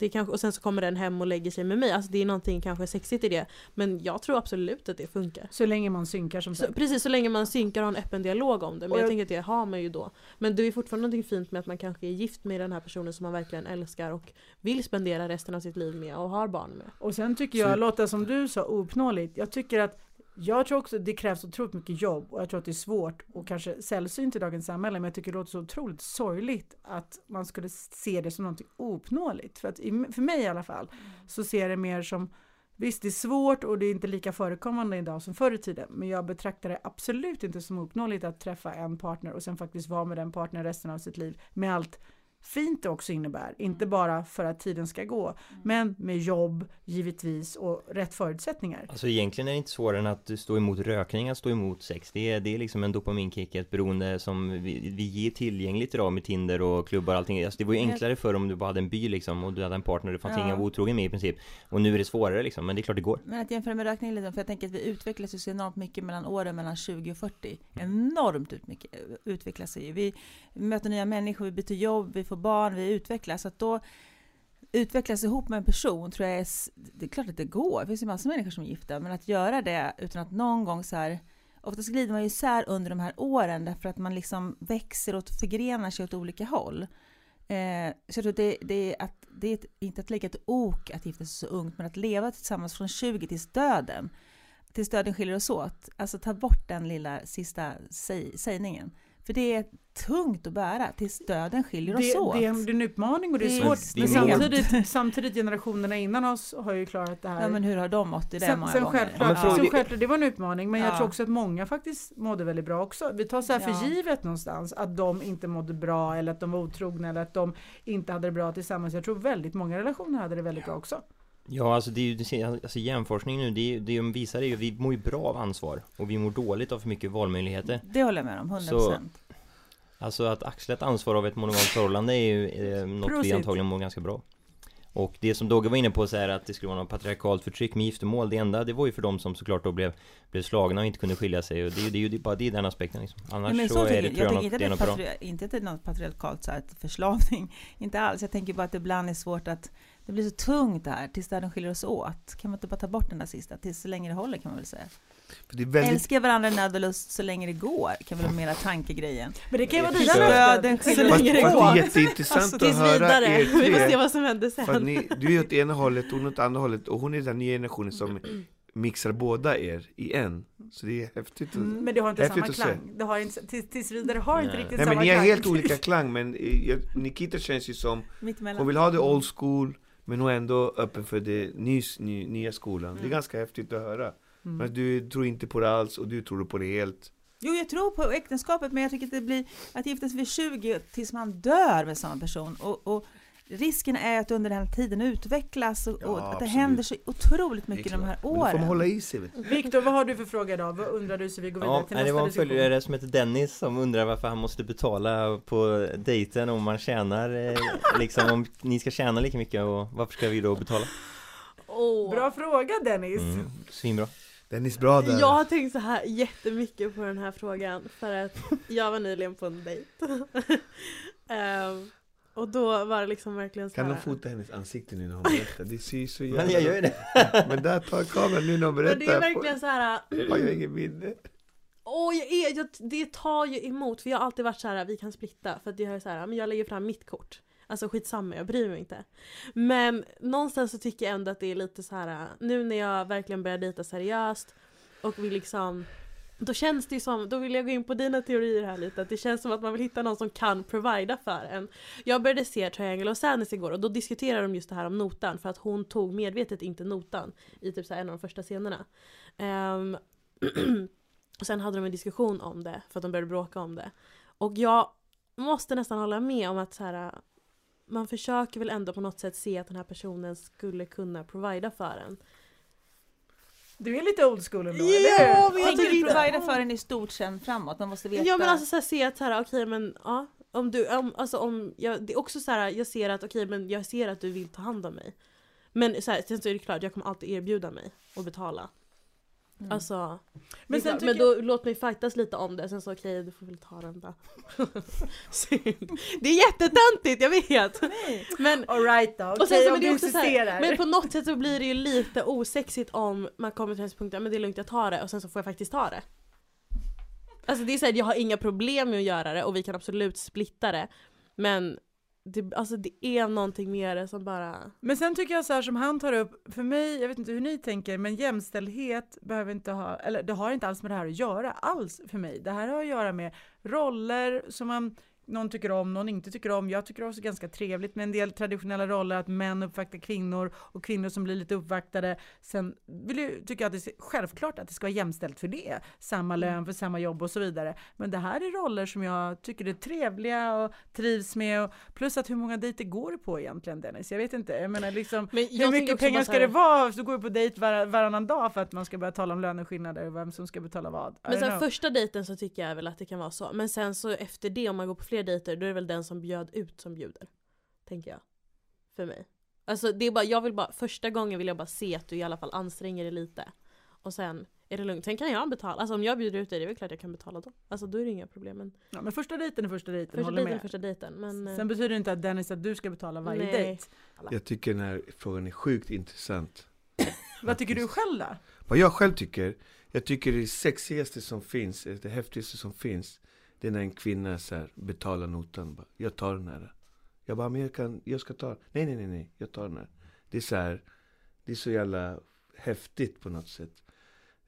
det kanske, och sen så kommer den hem och lägger sig med mig. Alltså det är någonting kanske sexigt i det. Men jag tror absolut att det funkar. Så länge man synkar som Så, sagt. precis, så länge man synkar och har en öppen dialog om det. Men jag, jag- tänker att det har man ju då. Men det är fortfarande någonting fint med att man kanske är gift med den här personen som man verkligen älskar och vill spendera resten av sitt liv med och har barn med. Och sen tycker jag, Så- Lotta, som du sa, ouppnåeligt. Jag tycker att jag tror också att det krävs otroligt mycket jobb och jag tror att det är svårt och kanske sällsynt i dagens samhälle. Men jag tycker det låter så otroligt sorgligt att man skulle se det som någonting ouppnåeligt. För, att, för mig i alla fall så ser jag det mer som Visst, det är svårt och det är inte lika förekommande idag som förr i tiden. Men jag betraktar det absolut inte som ouppnåeligt att träffa en partner och sen faktiskt vara med den partnern resten av sitt liv. Med allt fint det också innebär. Inte bara för att tiden ska gå, men med jobb givetvis och rätt förutsättningar. Alltså egentligen är det inte svårare än att stå emot rökning, att stå emot sex. Det är, det är liksom en dopaminkick, ett beroende som vi, vi ger tillgängligt idag med Tinder och klubbar och allting. Alltså det var ju enklare förr om du bara hade en by liksom och du hade en partner, det fanns Ja. inga otrogen med i princip. Och nu är det svårare liksom, men det är klart det går. Men att jämföra med rökning lite, för jag tänker att vi utvecklas ju så enormt mycket mellan åren mellan 20 och 40. Enormt ut mycket, utvecklas vi. Vi möter nya människor, vi byter jobb, vi får barn, vi utvecklas. Så att då utvecklas ihop med en person tror jag är, det är klart att det går. Det finns ju massor av människor som är gifta, men att göra det utan att någon gång så här Oftast glider man ju isär under de här åren därför att man liksom växer och förgrenar sig åt olika håll. Eh, så jag tror det, det, är att, det är ett, inte att lägga ett ok att gifta sig så ungt, men att leva tillsammans från 20 tills döden. Tills döden skiljer oss åt. Alltså ta bort den lilla sista säg, sägningen. För det är tungt att bära tills döden skiljer oss Det, åt. det, är en, det är en utmaning och det är Det svårt. det är samtidigt, samtidigt generationerna innan oss har ju klarat det här. Ja, men hur har de mått i det sen, många sen gånger? självklart, Ja, sen självklart, det var en utmaning, men jag Ja. tror också att många faktiskt mådde väldigt bra också. Vi tar så här för Ja. givet någonstans att de inte mådde bra eller att de var otrogna eller att de inte hade det bra tillsammans. Jag tror väldigt många relationer hade det väldigt bra också. Ja, alltså det är ju, alltså hjärnforskning nu, det, är det de visar är ju, vi mår ju bra av ansvar och vi mår dåligt av för mycket valmöjligheter. Det håller jag med om, 100%. Så- Alltså att axla ett ansvar av ett monogamt förhållande är ju eh, något vi Prosit. antagligen mår ganska bra. Och det som Dogge var inne på så här att det skulle vara något patriarkalt förtryck med giftermål, det enda det var ju för de som såklart då blev, blev slagna och inte kunde skilja sig och det, är ju- det är ju det är bara det är den aspekten liksom. Annars Nej, men så, så är det tror jag jag inte, det är något bra. inte att det är något patriarkalt så här, inte alls. Jag tänker bara att det ibland är svårt att det blir så tungt det här tills döden skiljer oss åt. Kan man inte bara ta bort den där sista tills så länge det håller kan man väl säga. För det är väldigt, Älska varandra i nöd och lust så länge det går kan väl vara mera tankegrejen. Men det kan ju vara dina skiljer Så länge det fast det är går. jätteintressant Alltså, att tills höra vidare. er Vi får se tre. vad som händer att sen. ni, du är åt ena hållet hon åt andra hållet och hon är den nya generationen som mixar båda er i en. Så det är häftigt. Mm, men det har inte samma att klang. Det har inte, tills, tills vidare har inte Nej. riktigt Nej samma men ni har klang. helt olika klang men eh, Nikita känns ju som. Hon vill ha det old school Men hon är ändå öppen för det ny, ny, nya skolan Det är Mm. ganska häftigt att höra Mm. Men du tror inte på det alls och du tror på det helt Jo, jag tror på äktenskapet, men jag tycker att det blir att gifta sig vid 20 tills man dör med samma person. Och, och risken är att under den här tiden utvecklas och, Ja, och att det absolut. händer så otroligt mycket de här klart. Men då får man åren. hålla i sig. Viktor, vad har du för fråga idag? Vad undrar du så vi går vidare Ja, till nej, det nästa var en följare som heter Dennis som undrar varför han måste betala på dejten om man tjänar eh, liksom om ni ska tjäna lika mycket och varför ska vi då betala? Åh. Bra fråga Dennis! Mm, svinbra. Dennis bra där Jag har tänkt så här jättemycket på den här frågan för att jag var nyligen på en dejt. Ehm, och då var det liksom verkligen så Kan här. de fota hennes ansikte nu när hon berättar? Det ser ju så jävla Men jag gör ju det. Men där tar kameran nu när hon Men berättar det är verkligen så här. Har jag ingen minne Åh, jag är, jag, det tar ju emot för jag har alltid varit så här, vi kan splitta för att jag är så här, men jag lägger fram mitt kort. Alltså skitsamma, jag bryr mig inte. Men någonstans så tycker jag ändå att det är lite så här nu när jag verkligen börjar dejta seriöst och vill liksom då känns det ju som, då vill jag gå in på dina teorier här lite, att det känns som att man vill hitta någon som kan provida för en. Jag började se Triangle of Sadness igår och då diskuterade de just det här om notan för att hon tog medvetet inte notan i typ så här en av de första scenerna. Um, ehm, och sen hade de en diskussion om det för att de började bråka om det. Och jag måste nästan hålla med om att så här, man försöker väl ändå på något sätt se att den här personen skulle kunna provida för en. Du är lite old school ändå, Ja, eller hur? men jag Tänker du provida för en i stort sen framåt? Man måste veta. Ja men alltså så här, se att så här, okej men ja. Om du, om, alltså om, jag, det är också så här, jag ser att okej men jag ser att du vill ta hand om mig. Men så här, sen så är det klart, jag kommer alltid erbjuda mig och betala. Mm. Alltså, Men sen men då låt mig fightas lite om det, sen så okej du får väl ta den då. Det är jättetöntigt, jag vet! Nej. Men, Alright då, och sen okej så, om du insisterar. men på något sätt så blir det ju lite osexigt om man kommer till en punkt, men det är lugnt jag tar det och sen så får jag faktiskt ta det. Alltså det är såhär, jag har inga problem med att göra det och vi kan absolut splitta det. Men det, alltså det är någonting med det som bara... Men sen tycker jag så här som han tar upp, för mig, jag vet inte hur ni tänker, men jämställdhet behöver inte ha, eller det har inte alls med det här att göra, alls för mig. Det här har att göra med roller som man, någon tycker om, någon inte tycker om. Jag tycker också ganska trevligt med en del traditionella roller, att män uppvaktar kvinnor och kvinnor som blir lite uppvaktade. Sen vill jag, tycker jag att det är självklart att det ska vara jämställt för det. Samma lön för samma jobb och så vidare. Men det här är roller som jag tycker är trevliga och trivs med. Och plus att hur många dejter går du på egentligen Dennis? Jag vet inte. Jag menar liksom, Men hur jag tänker mycket pengar ska det vara? Så går du på dejt var, varannan dag för att man ska börja tala om löneskillnader och vem som ska betala vad. I Men sen know. första dejten så tycker jag väl att det kan vara så. Men sen så efter det om man går på fler dejter då är det väl den som bjöd ut som bjuder. Tänker jag. För mig. Alltså det är bara, jag vill bara, första gången vill jag bara se att du i alla fall anstränger dig lite. Och sen är det lugnt. Sen kan jag betala. Alltså om jag bjuder ut dig, det är väl klart jag kan betala då. Alltså då är det inga problem. Men ja, men första dejten är första dejten, första håller dejten är med. första dejten. Men, eh, Sen betyder det inte att Dennis att du ska betala varje Nej. dejt. Jag tycker den här frågan är sjukt intressant Vad tycker du själv då? Vad jag själv tycker Jag tycker det sexigaste som finns, det häftigaste som finns Det är när en kvinna så här, betalar notan bara, Jag tar den här Jag bara, men jag, kan, jag ska ta Nej nej nej nej, jag tar den här Det är så här Det är så jävla häftigt på något sätt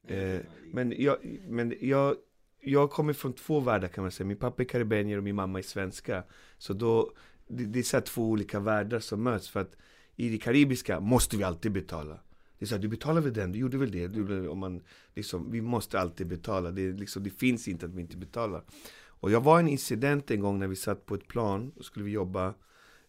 eh, Men jag, men jag jag kommer från två världar kan man säga. Min pappa är karibenier och min mamma är svenska. Så då, det, det är så här två olika världar som möts. För att i det karibiska måste vi alltid betala. Det är så här, du betalar väl den, du gjorde väl det. Du, om man, liksom, vi måste alltid betala. Det, liksom, det finns inte att vi inte betalar. Och jag var en incident en gång när vi satt på ett plan och skulle vi jobba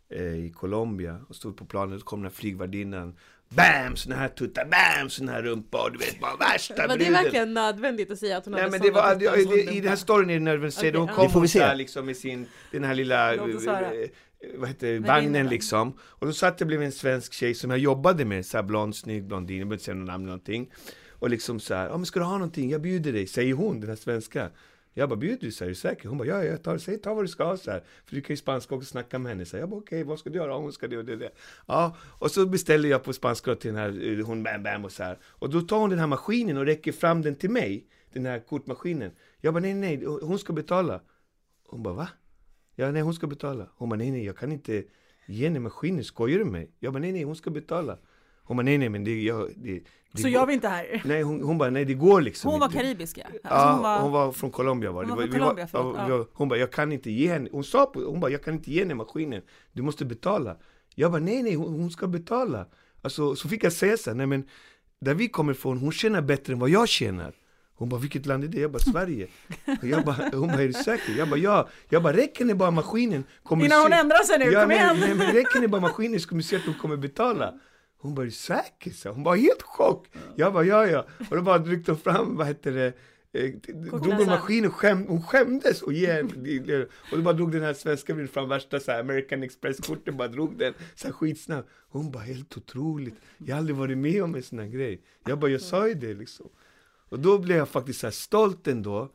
eh, i Colombia och stod på planet och kom den här flygvärdinnan Bam! Sån här tuttar, bam! Sån här rumpa och du vet bara värsta Var det bruden. verkligen nödvändigt att säga att hon Nej hade men det var, och i, i, den här storyn är det nödvändigt att säga, hon ja. kom Det hon så här se. liksom med sin, den här lilla, höra. eh, vad heter det, vagnen liksom. Och då satt det blev en svensk tjej som jag jobbade med, så här blond, snygg blondin, jag behöver inte säga något namn eller någonting. Och liksom så här, ja men ska du ha någonting? Jag bjuder dig, säger hon, den här svenska. Jag bara, bjuder du? Så här, är du säker? Hon bara, ja, ja, tar, säg, ta vad du ska ha så här. För du kan ju spanska också snacka med henne. Så här, jag bara, okej, vad ska du göra? Hon ska det och det det. Ja, och så beställer jag på spanska till den här, eh, hon bam bam och så här. Och då tar hon den här maskinen och räcker fram den till mig, den här kortmaskinen. Jag bara, nej, nej, hon ska betala. Hon bara, va? Ja, nej, hon ska betala. Hon bara, nej, nej, jag kan inte ge henne maskinen, skojar du med mig? Jag bara, nej, nej, hon ska betala. Hon bara, nej, nej, men det, jag, det, det Så går- gör vi inte här. Nej, hon, hon bara, nej, det går liksom Hon var inte. karibiska. Alltså, Ja, hon var, hon var från Colombia var det. Hon var från Colombia, förlåt, ja, ja. Hon bara, jag kan inte ge henne, hon sa på, hon bara, jag kan inte ge henne maskinen. Du måste betala. Jag bara, nej, nej, hon, hon ska betala. Alltså, så fick jag säga så här, nej men, där vi kommer ifrån, hon tjänar bättre än vad jag tjänar. Hon bara, vilket land är det? Jag bara, Sverige. Jag bara, hon bara, är du säker? Jag bara, ja. Jag bara, räcker ni bara maskinen? Kommer Innan hon ändrar sig nu, ja, kom igen! Nej, men räcker ni bara maskinen så kommer du se att hon kommer betala. Hon bara, säker? Så hon var helt chock. Jag bara, ja, ja. Och då bara ryckte hon fram, vad heter det, eh, drog hon maskinen, skäm, hon skämdes och igen. Och då bara drog den här svenska bilden fram värsta så här, American Express-kortet, bara drog den så här skitsnabbt. Hon bara, helt otroligt. Jag har aldrig varit med om en sån här grej. Jag bara, jag sa ju det liksom. Och då blev jag faktiskt så här stolt ändå,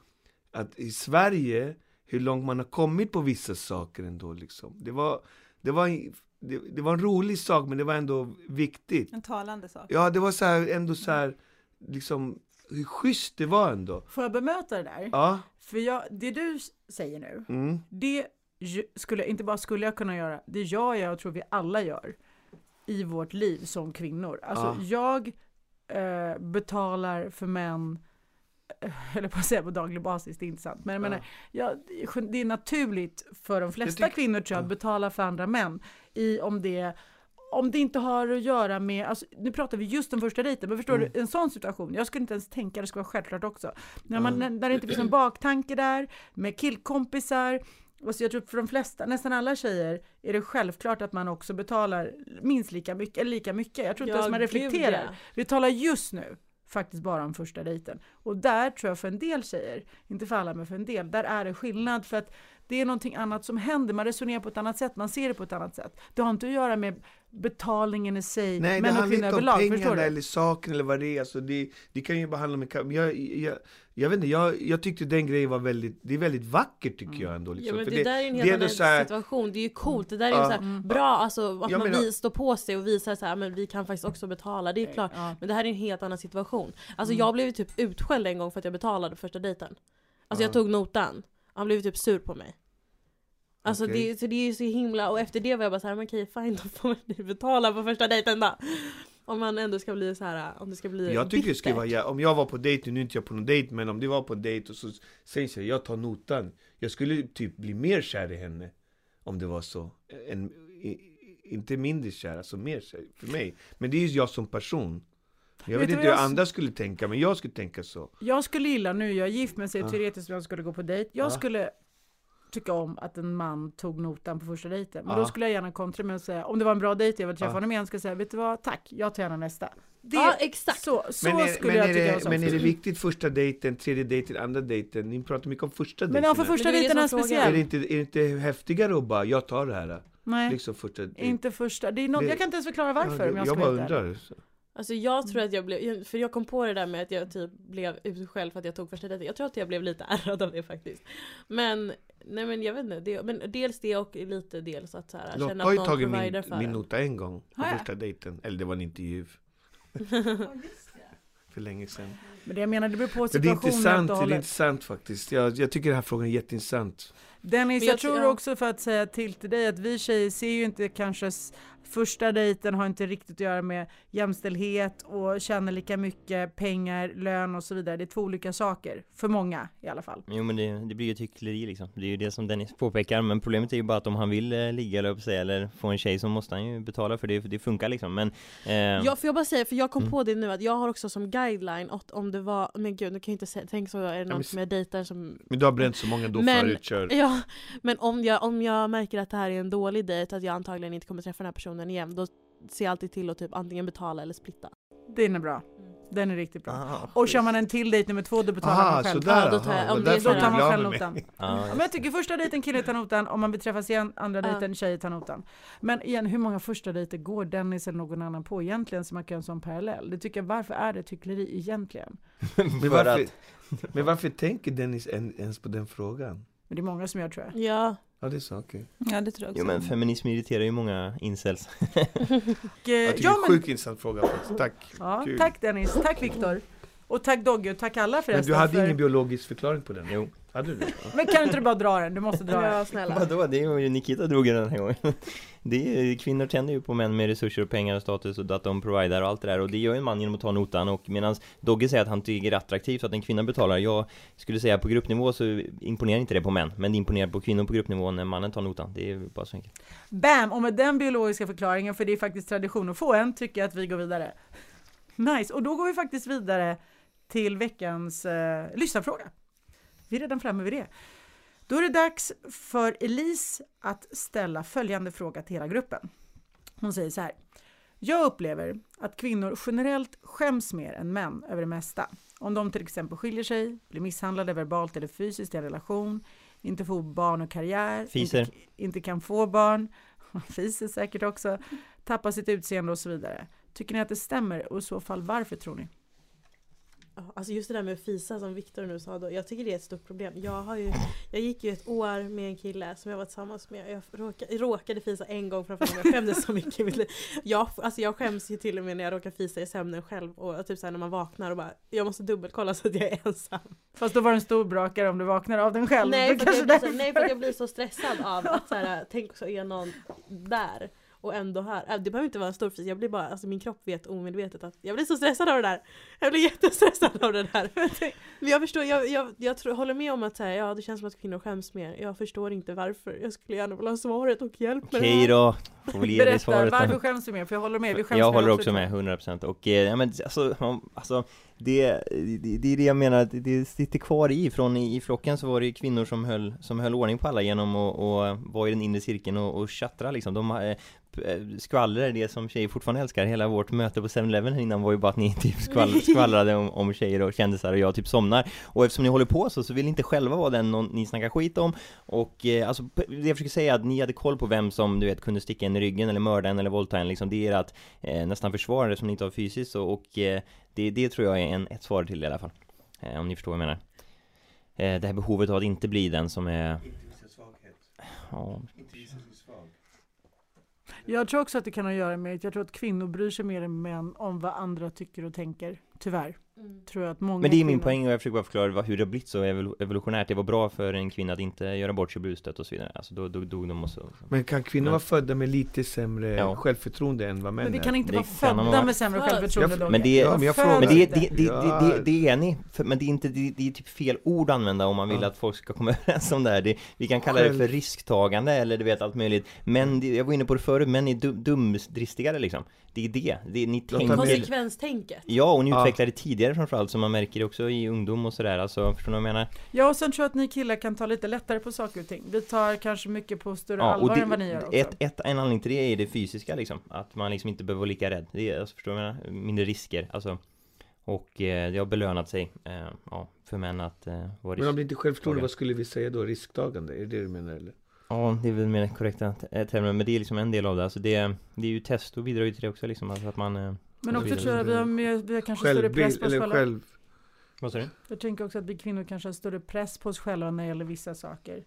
att i Sverige, hur långt man har kommit på vissa saker ändå liksom. Det var, det var, det, det var en rolig sak, men det var ändå viktigt. en talande sak. Ja, det var så här, ändå så här, liksom, hur schysst det var ändå. Får jag bemöta det där? Ja, För jag, det du säger nu, mm, det skulle, inte bara skulle jag kunna göra, det gör jag och tror vi alla gör i vårt liv som kvinnor. Alltså jag eh, betalar för män, eller på att säga på daglig basis, det är inte sant. Men jag menar, ja, det är naturligt för de flesta kvinnor tror jag att betala för andra män. I, om det om det inte har att göra med, alltså, nu pratar vi just om första dejten, men förstår Mm. du, en sån situation, jag skulle inte ens tänka det ska vara självklart också. När, man, Ja. när, det inte finns någon baktanke där, med killkompisar, och så jag tror för de flesta, nästan alla tjejer, är det självklart att man också betalar minst lika mycket, eller lika mycket. Jag tror inte ens man reflekterar. ja. Vi talar just nu faktiskt bara om första dejten. Och där tror jag för en del tjejer, inte för alla men för en del, där är det skillnad för att det är någonting annat som händer. Man resonerar på ett annat sätt, man ser det på ett annat sätt. Det har inte att göra med betalningen i sig, Nej, det män och handlar kvinnor inte om överlag. Förstår pengarna du? eller saken eller vad det är. Alltså det, det kan ju bara handla om jag, jag, jag vet inte, jag, jag tyckte den grejen var väldigt, det är väldigt vackert tycker jag ändå. Ja Liksom. men För det, där är en det helt annan här- situation, det är ju coolt, det där är ju Ja. så här, bra alltså att Jag man menar- vi står på sig och visar så här, men vi kan faktiskt också betala, det är klart. Ja. Men det här är en helt annan situation. Alltså Mm. jag blev ju typ utskälld en gång för att jag betalade första dejten. Alltså jag Ja. tog notan, han blev typ sur på mig. Alltså Okej. det, så det är ju så himla, och efter det var jag bara såhär, men okej fine då får man betala på första dejten då. Om man ändå ska bli så här, om det ska bli Jag tycker det skulle bittert. vara, ja, om jag var på dejt, nu är inte jag på någon dejt, men om det var på dejt och så säger jag, jag tar notan. Jag skulle typ bli mer kär i henne. Om det var så. En, i, inte mindre kär, alltså mer kär för mig. Men det är ju jag som person. Jag Vet inte vad hur jag andra skulle tänka, men jag skulle tänka så. Jag skulle gilla, nu är jag gift men säger Ja. teoretiskt att jag skulle gå på dejt. Jag Ja. skulle tycka om att en man tog notan på första dejten. Men Ja. då skulle jag gärna kontra med att säga, om det var en bra dejt jag vill träffa Ja. honom igen, ska jag säga, vet du vad, tack, jag tar gärna nästa. Det, Ja exakt! Så, så Men är, skulle men, jag är tycka det, så. men är det viktigt första dejten, tredje dejten, andra dejten? Ni pratar mycket om första Men dejten. ja, för första Men det är det dejten är som är. Är speciell. det, inte, är det inte häftigare att bara, jag tar det här? Nej, Liksom första inte första. Det är något, Det- jag kan inte ens förklara varför Ja, om jag jag ska bara undrar. Så. Alltså jag tror att jag blev, för jag kom på det där med att jag typ blev utskälld för att jag tog första dejten. Jag tror att jag blev lite ärrad av det faktiskt. Men, nej men jag vet inte, det, men dels det och lite dels att så här, känna har att ju någon tagit min, för min en. nota en gång på första dejten. Eller det var en intervju för länge sedan. Men det jag menar, det beror på Men det är situationen intressant, det är intressant faktiskt. Jag, jag tycker den här frågan är jätteintressant. Dennis, jag, jag tror också för att säga till till dig att vi tjejer ser ju inte kanske första dejten har inte riktigt att göra med jämställdhet och tjäna lika mycket pengar, lön och så vidare. Det är två olika saker för många i alla fall. Jo men det, det blir ju ett hyckleri liksom Det är ju det som Dennis påpekar Men problemet är ju bara att om han vill eh, ligga eller, sig, eller få en tjej så måste han ju betala för det För det funkar liksom Men eh, Jag, får jag bara säga, för jag kom Mm. på det nu att jag har också som guideline att om det var, men gud nu kan jag inte säga, tänk så är det någon men- som jag dejtar som Men du har bränt så många då Men- förut, kör. Ja, men om jag, om jag märker att det här är en dålig dejt, att jag antagligen inte kommer träffa den här personen igen, då ser jag alltid till att typ antingen betala eller splitta. Den är bra. Den är riktigt bra. ah, Och kör man en till dejt nummer två, då betalar Aha, man själv. sådär. Ja, då tar jag- aha, om det är så tar man själv notan. Ja, men jag tycker första dejten killen tar notan, om man vill träffas igen, andra dejten tjej tar notan. Men igen, hur många första dejter går Dennis eller någon annan på egentligen så man kan göra en sån parallell? Det tycker jag, varför är det ett hyckleri egentligen? Men För varför, men varför tänker Dennis en, ens på den frågan? Men det är många som gör tror jag. Ja, Ja det är så, okej. Ja, det tror jag också. Jo men feminism irriterar ju många incels Och, Jag tycker ja, men, sjukt intressant fråga faktiskt, tack. ja, tack Dennis, tack Viktor. Och tack Dogge och tack alla Men förresten. du hade för... ingen biologisk förklaring på den? Jo Hade du. Men kan inte du bara dra den? Du måste dra den. ja snälla. Vadå? Det är ju Nikita drog ju den här gången det är, Kvinnor tänder ju på män med resurser och pengar och status och att de providar och allt det där och det gör ju en man genom att ta notan och medan Dogge säger att han tycker det är attraktivt att en kvinna betalar Jag skulle säga på gruppnivå så imponerar inte det på män Men det imponerar på kvinnor på gruppnivå när mannen tar notan Det är bara så enkelt Bam! Och med den biologiska förklaringen, för det är faktiskt tradition att få en, tycker jag att vi går vidare. Nice! Och då går vi faktiskt vidare till veckans eh, lyssnarfråga. Vi är redan framme vid det. Då är det dags för Elise att ställa följande fråga till hela gruppen. Hon säger så här. Jag upplever att kvinnor generellt skäms mer än män över det mesta. Om de till exempel skiljer sig, blir misshandlade verbalt eller fysiskt i en relation, inte får barn och karriär, Fiser. inte, inte kan få barn, fiser säkert också, tappar sitt utseende och så vidare. Tycker ni att det stämmer och i så fall varför tror ni? Alltså just det där med att fisa som Viktor nu sa då, jag tycker det är ett stort problem. Jag, har ju, jag gick ju ett år med en kille som jag var tillsammans med. Jag råkade, råkade fisa en gång framför honom, jag skämdes så mycket. i mitt liv. Jag, alltså jag skäms ju till och med när jag råkar fisa i sömnen själv och typ såhär när man vaknar och bara Jag måste dubbelkolla så att jag är ensam. Fast då var det en stor brakare om du vaknar av den själv. Nej för, jag, nej för jag blir så stressad av att så här, tänk så är någon där och ändå här. Äh, Det behöver inte vara en stor fis, jag blir bara, alltså min kropp vet omedvetet att jag blir så stressad av det där. Jag blir jättestressad av det där. Men jag förstår, jag, jag, jag tror, håller med om att här, ja det känns som att kvinnor skäms mer. Jag förstår inte varför. Jag skulle gärna vilja ha svaret och hjälp med det Okej här. då, får väl ge dig Berätta, svaret då. varför skäms du mer? För jag håller med. Vi skäms Jag håller också med, 100% och eh, ja men alltså, man- alltså det, det, det är det jag menar, att det sitter kvar i. Från i, flocken så var det ju kvinnor som höll, som höll ordning på alla genom att och vara i den inre cirkeln och, och tjattra liksom. De, eh, eh, Skvaller är det som tjejer fortfarande älskar, hela vårt möte på 7-Eleven här innan var ju bara att ni typ skvall, skvallrade om, om tjejer och kändisar och jag typ somnar. Och eftersom ni håller på så, så vill ni inte själva vara den någon, ni snackar skit om. Och eh, alltså, det jag försöker säga är att ni hade koll på vem som du vet kunde sticka en i ryggen eller mörda en eller våldta en liksom. Det är att eh, nästan försvara det som ni inte har fysiskt. Och, och eh, det, det tror jag är en, ett svar till i alla fall eh, Om ni förstår vad jag menar eh, Det här behovet av att inte bli den som är Ja, Jag tror också att det kan ha att göra med att jag tror att kvinnor bryr sig mer än män om vad andra tycker och tänker. Tyvärr. Mm. Tror jag att många Men det är min kvinnor- poäng och jag försöker bara förklara hur det har blivit så evol- evolutionärt Det var bra för en kvinna att inte göra bort sig brustet och så vidare Alltså då, då dog de och så Men kan kvinnor Men- vara födda med lite sämre Ja. självförtroende än vad män Men vi är? kan inte vara födda vara. med sämre självförtroende Jag- men det- Ja, men jag föds frågar. Men det, inte. det, det, Ja. det, det, det är ni, men det är inte, det, det är typ fel ord att använda om man vill Ja. att folk ska komma överens om det här det, Vi kan kalla det för risktagande eller du vet allt möjligt Men jag var inne på det förut, män är dum, dumdristigare liksom Det är det, det är, ni tänker Konsekvenstänket. Ja, och ni Ja. utvecklar det tidigare framförallt så man märker det också i ungdom och sådär alltså, förstår ni vad jag menar? Ja, och sen tror jag att ni killar kan ta lite lättare på saker och ting. Vi tar kanske mycket på större Ja, allvar och än vad ni gör också. ett, ett, en anledning till det är det fysiska liksom Att man liksom inte behöver vara lika rädd Det är, alltså, förstår du vad jag menar? Mindre risker, alltså Och eh, det har belönat sig, eh, ja, för män att eh, vara risk Men om det inte är självförtroende, vad skulle vi säga då? Risktagande? Är det det du menar eller? Ja, det är väl mer korrekta termer, men det är liksom en del av det. Alltså det, det är ju test och bidrar ju till det också liksom, alltså att man... Men också så tror jag vi har, mer, vi har kanske större press Självbild, på oss själva. själv... Vad sa du? Jag tänker också att vi kvinnor kanske har större press på oss själva när det gäller vissa saker.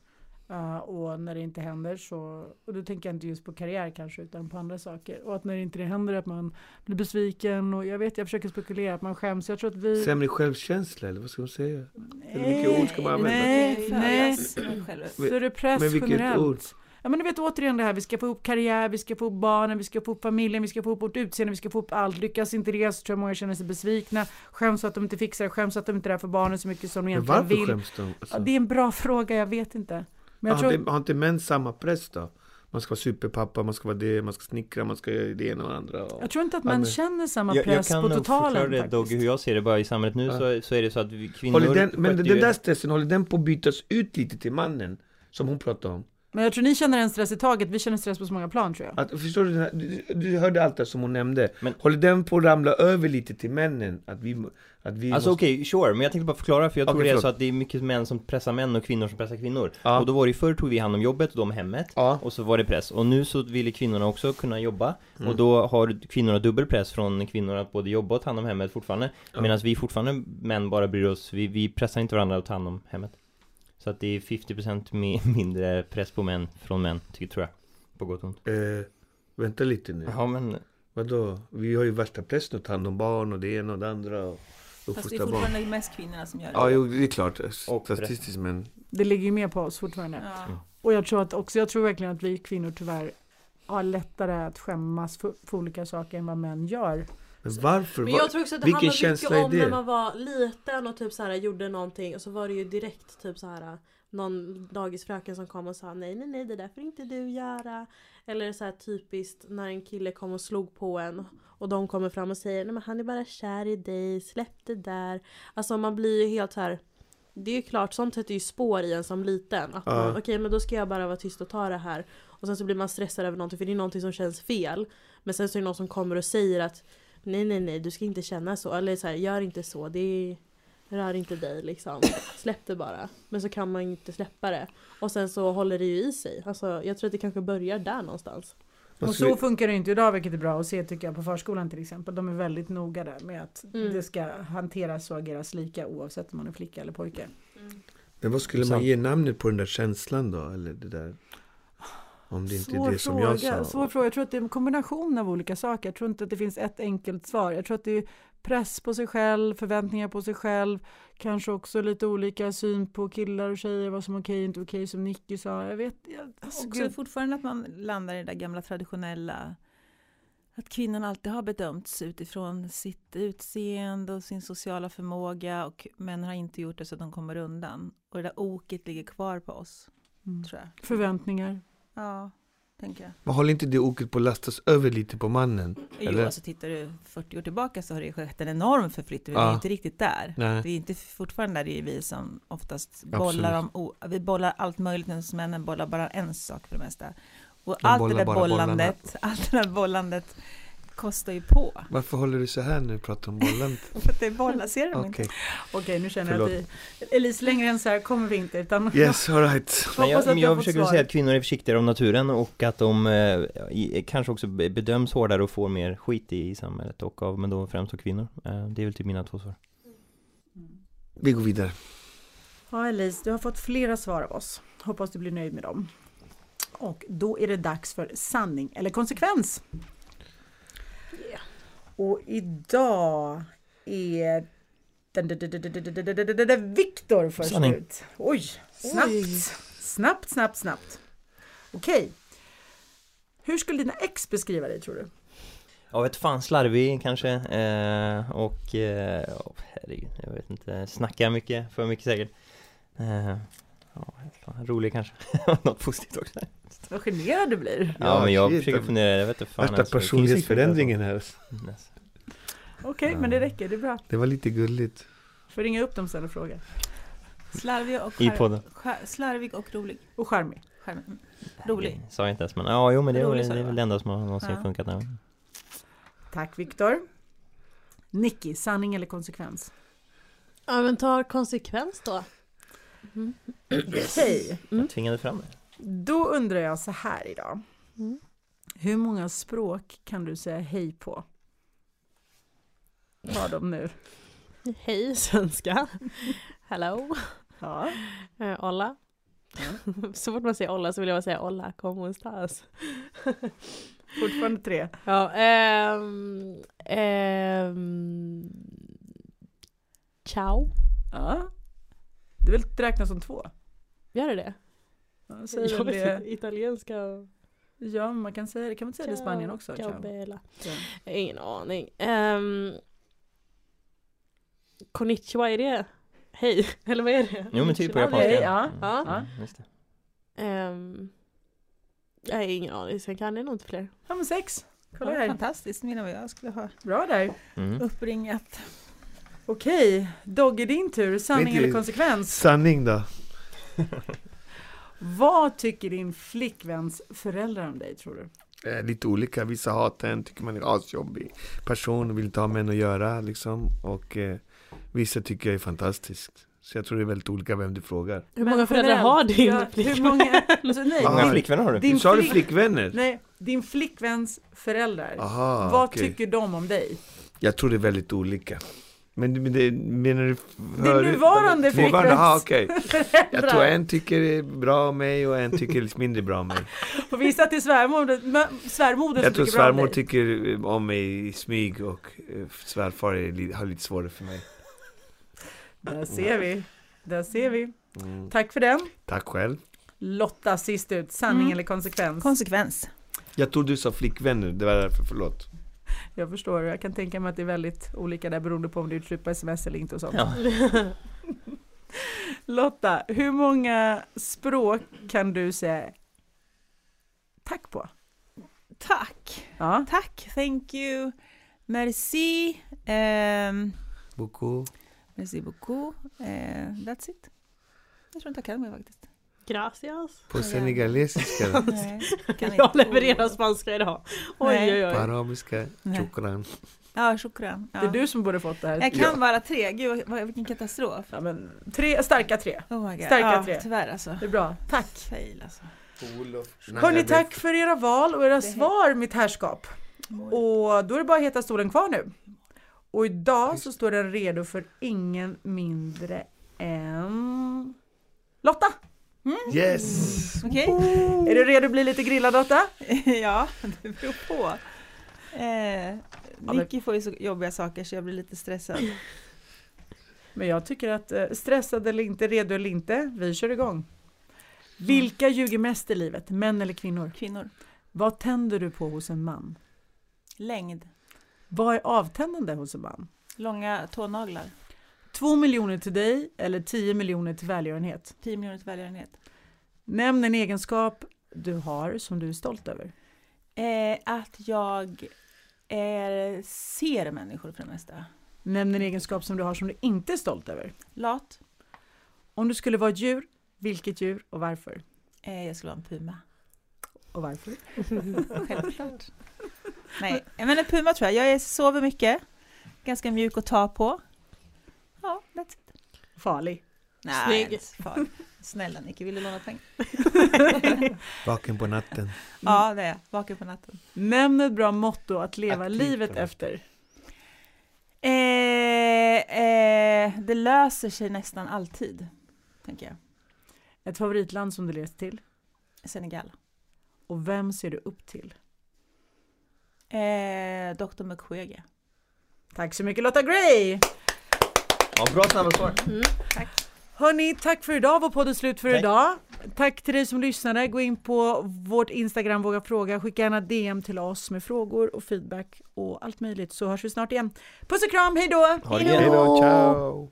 Uh, och när det inte händer så, och då tänker jag inte just på karriär kanske utan på andra saker. Och att när inte det händer att man blir besviken och jag vet jag försöker spekulera att man skäms. Jag tror att vi... Sämre självkänsla eller vad ska man säga? Hur mycket ord ska man använda? Nej, nej. Det press Men vilket generellt. ord? Ja men du vet återigen det här, vi ska få ihop karriär, vi ska få ihop barnen, vi ska få ihop familjen, vi ska få ihop vårt utseende, vi ska få ihop allt. Lyckas inte det så tror jag många känner sig besvikna, skäms att de inte fixar det, skäms att de inte är där för barnen så mycket som de Men egentligen varför vill. skäms de? Alltså, Ja, det är en bra fråga, jag vet inte. Men jag har, tror, inte, har inte män samma press då? Man ska vara superpappa, man ska vara det, man ska snickra, man ska göra det ena och det andra. Och... jag tror inte att man men- känner samma Jag, jag press kan på nog förklara totalen det. Dogge, hur jag ser det bara i samhället nu Ja. så, så är det så att vi kvinnor Håller den, men den ju- där stressen, håller den på att bytas ut lite till mannen? Som hon pratade om. Men jag tror ni känner en stress i taget, vi känner stress på så många plan tror jag. Att, förstår du, du, du hörde allt det som hon nämnde. Men- Håller den på att ramla över lite till männen? Att vi, att vi Alltså måste... okej, sure, men jag tänkte bara förklara för jag tror Okej, det är förlåt. så att det är mycket män som pressar män och kvinnor som pressar kvinnor Ja. Och då var det ju förr tog vi hand om jobbet och de hemmet Ja. Och så var det press, och nu så ville kvinnorna också kunna jobba Mm. Och då har kvinnorna dubbel press från kvinnor att både jobba och ta hand om hemmet fortfarande Ja. Medan vi fortfarande, män bara bryr oss, vi, vi pressar inte varandra att ta hand om hemmet Så att det är 50% mi- mindre press på män från män, tycker, tror jag På gott och ont Eh, vänta lite nu. Ja men, Vadå? Vi har ju värsta pressen att ta hand om barn och det ena och det andra. Och Fast det är uppfostra barn. fortfarande mest kvinnorna som gör det. Ja, jo, det är klart. Och Statistiskt, men... Det ligger ju med på oss fortfarande. Ja. Och jag tror att också, jag tror verkligen att vi kvinnor tyvärr har lättare att skämmas för, för olika saker än vad män gör. Men varför? Men jag tror också att det vilken handlar mycket om när man var liten och typ så här gjorde någonting och så var det ju direkt typ så här någon dagisfröken som kom och sa nej nej nej det där får inte du göra. Eller så här typiskt när en kille kom och slog på en och de kommer fram och säger nej men han är bara kär i dig, släpp det där. Alltså man blir ju helt så här det är ju klart, sånt sätter ju spår i en som liten. Att man, okej men då ska jag bara vara tyst och ta det här. Och sen så blir man stressad över någonting för det är någonting som känns fel. Men sen så är det någon som kommer och säger att Nej nej nej du ska inte känna så. Eller så här, gör inte så. Det är, rör inte dig liksom. Släpp det bara. Men så kan man inte släppa det. Och sen så håller det ju i sig. Alltså, jag tror att det kanske börjar där någonstans. Och Alltså, så funkar det inte idag vilket är bra att se tycker jag på förskolan till exempel. De är väldigt noga där med att Mm. det ska hanteras och ageras lika oavsett om man är flicka eller pojke. Men vad skulle man ge namnet på den där känslan då? Eller det där? Om det inte är Svår det som fråga, jag sa. svår fråga. Jag tror att det är en kombination av olika saker. Jag tror inte att det finns ett enkelt svar. Jag tror att det är press på sig själv, förväntningar på sig själv, kanske också lite olika syn på killar och tjejer, vad som är okej och inte okej som Nicky sa. Jag vet, jag, alltså, Också gud. fortfarande att man landar i det där gamla traditionella att kvinnan alltid har bedömts utifrån sitt utseende och sin sociala förmåga och män har inte gjort det så att de kommer undan. Och det där oket ligger kvar på oss, Mm. tror jag. Förväntningar. Ja, tänker jag. Men håller inte det oket på att lastas över lite på mannen? Jo, Eller? alltså tittar du 40 år tillbaka så har det skett en enorm förflyttning. Vi Ja. är inte riktigt där. Nej. Det är inte fortfarande där det är vi som oftast Absolut. bollar om, o- vi bollar allt möjligt medan männen bollar bara en sak för det mesta. Och De allt det där bara bollarna. bollandet, allt det där bollandet kostar ju på. Varför håller du så här när du pratar om bollen? För att det är bollar, ser du Okej, inte? Okej, nu känner Förlåt. jag att vi, Elise, längre än så här kommer vi inte. Utan yes, alright. Men Hoppas jag, men jag försöker svar. säga att kvinnor är försiktigare om naturen och att de eh, kanske också be- bedöms hårdare och får mer skit i, i samhället och av, men då främst av kvinnor. Eh, det är väl typ mina två svar. Vi går vidare. Ja, Elise, du har fått flera svar av oss. Hoppas du blir nöjd med dem. Och då är det dags för sanning eller konsekvens. Och idag är Viktor först Sanning. ut. Oj, snabbt. Snabbt, snabbt, snabbt. Okej. Hur skulle dina ex beskriva dig tror du? Ja, vet fan, slarvig kanske eh, och eh, oh, herregud, jag vet inte, snackar mycket, för mycket säkert. Eh, ja, rolig kanske, något positivt också. Vad generad du blir. Ja, Ja, men jag shit, försöker det- fundera, jag vet inte fan Värsta alltså, det personlighetsförändringen här. Yes. Okej, men det räcker. Det är bra. Det var lite gulligt. Får ringa upp dem sen och fråga. Slarvig och, I skär- slarvig och rolig. Och charmig. Skärm- mm. Rolig. Det Sa jag inte ens, men ja, jo men det, är Rolig det du, är väl det enda som har någonsin Ja. funkat. Ja. Tack Viktor. Nicky, sanning eller konsekvens? Ja men ta konsekvens då. Okej, Mm. Jag tvingade fram det. då undrar jag så här idag. Mm. Hur många språk kan du säga hej på? Ta dem nu. Hej svenska. Hello. Ja. Eh, Hola. så fort man säger olla så vill jag bara säga olla, como estás? Fortfarande tre. Ja, ehm, ehm, ciao. Ja. Det vill räknas som två. Gör det det? Ja, säger Jag väl vet det. italienska och... Ja, man kan säga det. Kan man inte säga det i Spanien också? Bella. Ja. Ingen aning. Um, konnichiwa, är det hej? Eller vad är det? Jo men typ på japanska. Okej, ja. Mm, Ja. mm, just det. Ehm, jag har ingen aning, sen kan jag nog inte fler. Ja, men sex. Kolla Ja, här. fantastiskt, mina vad jag skulle ha Bra där. Mm. uppringat. Okej, Dogge din tur. Sanning eller konsekvens? Sanning då? Vad tycker din flickväns föräldrar om dig tror du? Eh, lite olika, vissa hatar en, tycker man är asjobbig person, vill inte ha med en att göra liksom. Och eh, vissa tycker jag är fantastiskt. Så jag tror det är väldigt olika vem du frågar. Hur många föräldrar har din ja, flickvän? Hur många? Alltså, nej, din, flickvänner har du? din Sa du flick- flickvänner? nej, din flickväns föräldrar. Aha, Vad okej. tycker de om dig? Jag tror det är väldigt olika. Men, men det, menar du? Din nuvarande Nuvarande, aha, okej. föräldrar. Jag tror en tycker bra om mig och en tycker lite mindre bra om mig. Och vissa till svärmodern, men- svärmodern Jag tror tycker bra om svärmor tycker om mig i smyg och eh, svärfar är, har lite svårare för mig. Där ser vi. Där ser vi. Mm. Tack för den. Tack själv. Lotta, sist ut. Sanning Mm. eller konsekvens? Konsekvens. Jag tror du sa flickvänner, det var därför, förlåt. Jag förstår, jag kan tänka mig att det är väldigt olika där beroende på om du är slut på sms eller inte och sånt. Ja. Lotta, hur många språk kan du säga tack på? Tack. Ja, Tack, thank you, merci, ehm, Boko. merci beaucoup, eh, that's it. Jag tror inte jag kan mer faktiskt. Gracias. På senegalesiska, Jag levererar spanska idag. Oj Nej. oj på oj. arabiska, Nej. chokran. Ja, shukran. Ja. det är du som borde fått det här. Jag kan Ja. bara tre, gud vad- vilken katastrof. Ja, men, tre, starka tre. Oh my God. Starka ja, tre. Tyvärr alltså. Det är bra. Tack. Fail alltså. Hörni, tack för era val och era Det- svar, mitt herrskap. Och då är det bara heta stolen kvar nu. Och idag så står den redo för ingen mindre än Lotta! Yes! Okej, Är du redo att bli lite grillad Lotta? ja det beror på. Eh, Nicky får ju så jobbiga saker så jag blir lite stressad. Men jag tycker att eh, stressad eller inte, redo eller inte, vi kör igång. Vilka ljuger mest i livet, män eller kvinnor? Kvinnor. Vad tänder du på hos en man? Längd. Vad är avtändande hos en man? Långa tånaglar. Två miljoner till dig eller tio miljoner till välgörenhet? 10 miljoner till välgörenhet. Nämn en egenskap du har som du är stolt över. Eh, att jag är, ser människor för det mesta. Nämn en egenskap som du har som du inte är stolt över. Lat. Om du skulle vara ett djur, vilket djur och varför? Eh, jag skulle vara en puma. Och varför? Självklart. Nej, men en puma tror jag. Jag är, sover mycket. Ganska mjuk att ta på. Ja, that's it. Farlig. Nej, Snygg. Snälla Nicky, vill du låna pengar? Vaken på natten. Ja, det är jag. Vaken på natten. Nämn ett bra motto att leva Aktivt, livet efter. Eh, eh, det löser sig nästan alltid, tänker jag. Ett favoritland som du rest till. Senegal. Och vem ser du upp till? Eh, Dr. Mukwege. Tack så mycket Lotta Gray! Ja, bra snabba svar. Mm. Hörni, tack för idag. Vår podd är slut för Tack. idag. Tack till dig som lyssnade. Gå in på vårt Instagram, våga fråga. Skicka gärna DM till oss med frågor och feedback och allt möjligt så hörs vi snart igen. Puss och kram, hej då! Ha det Hej då, ciao!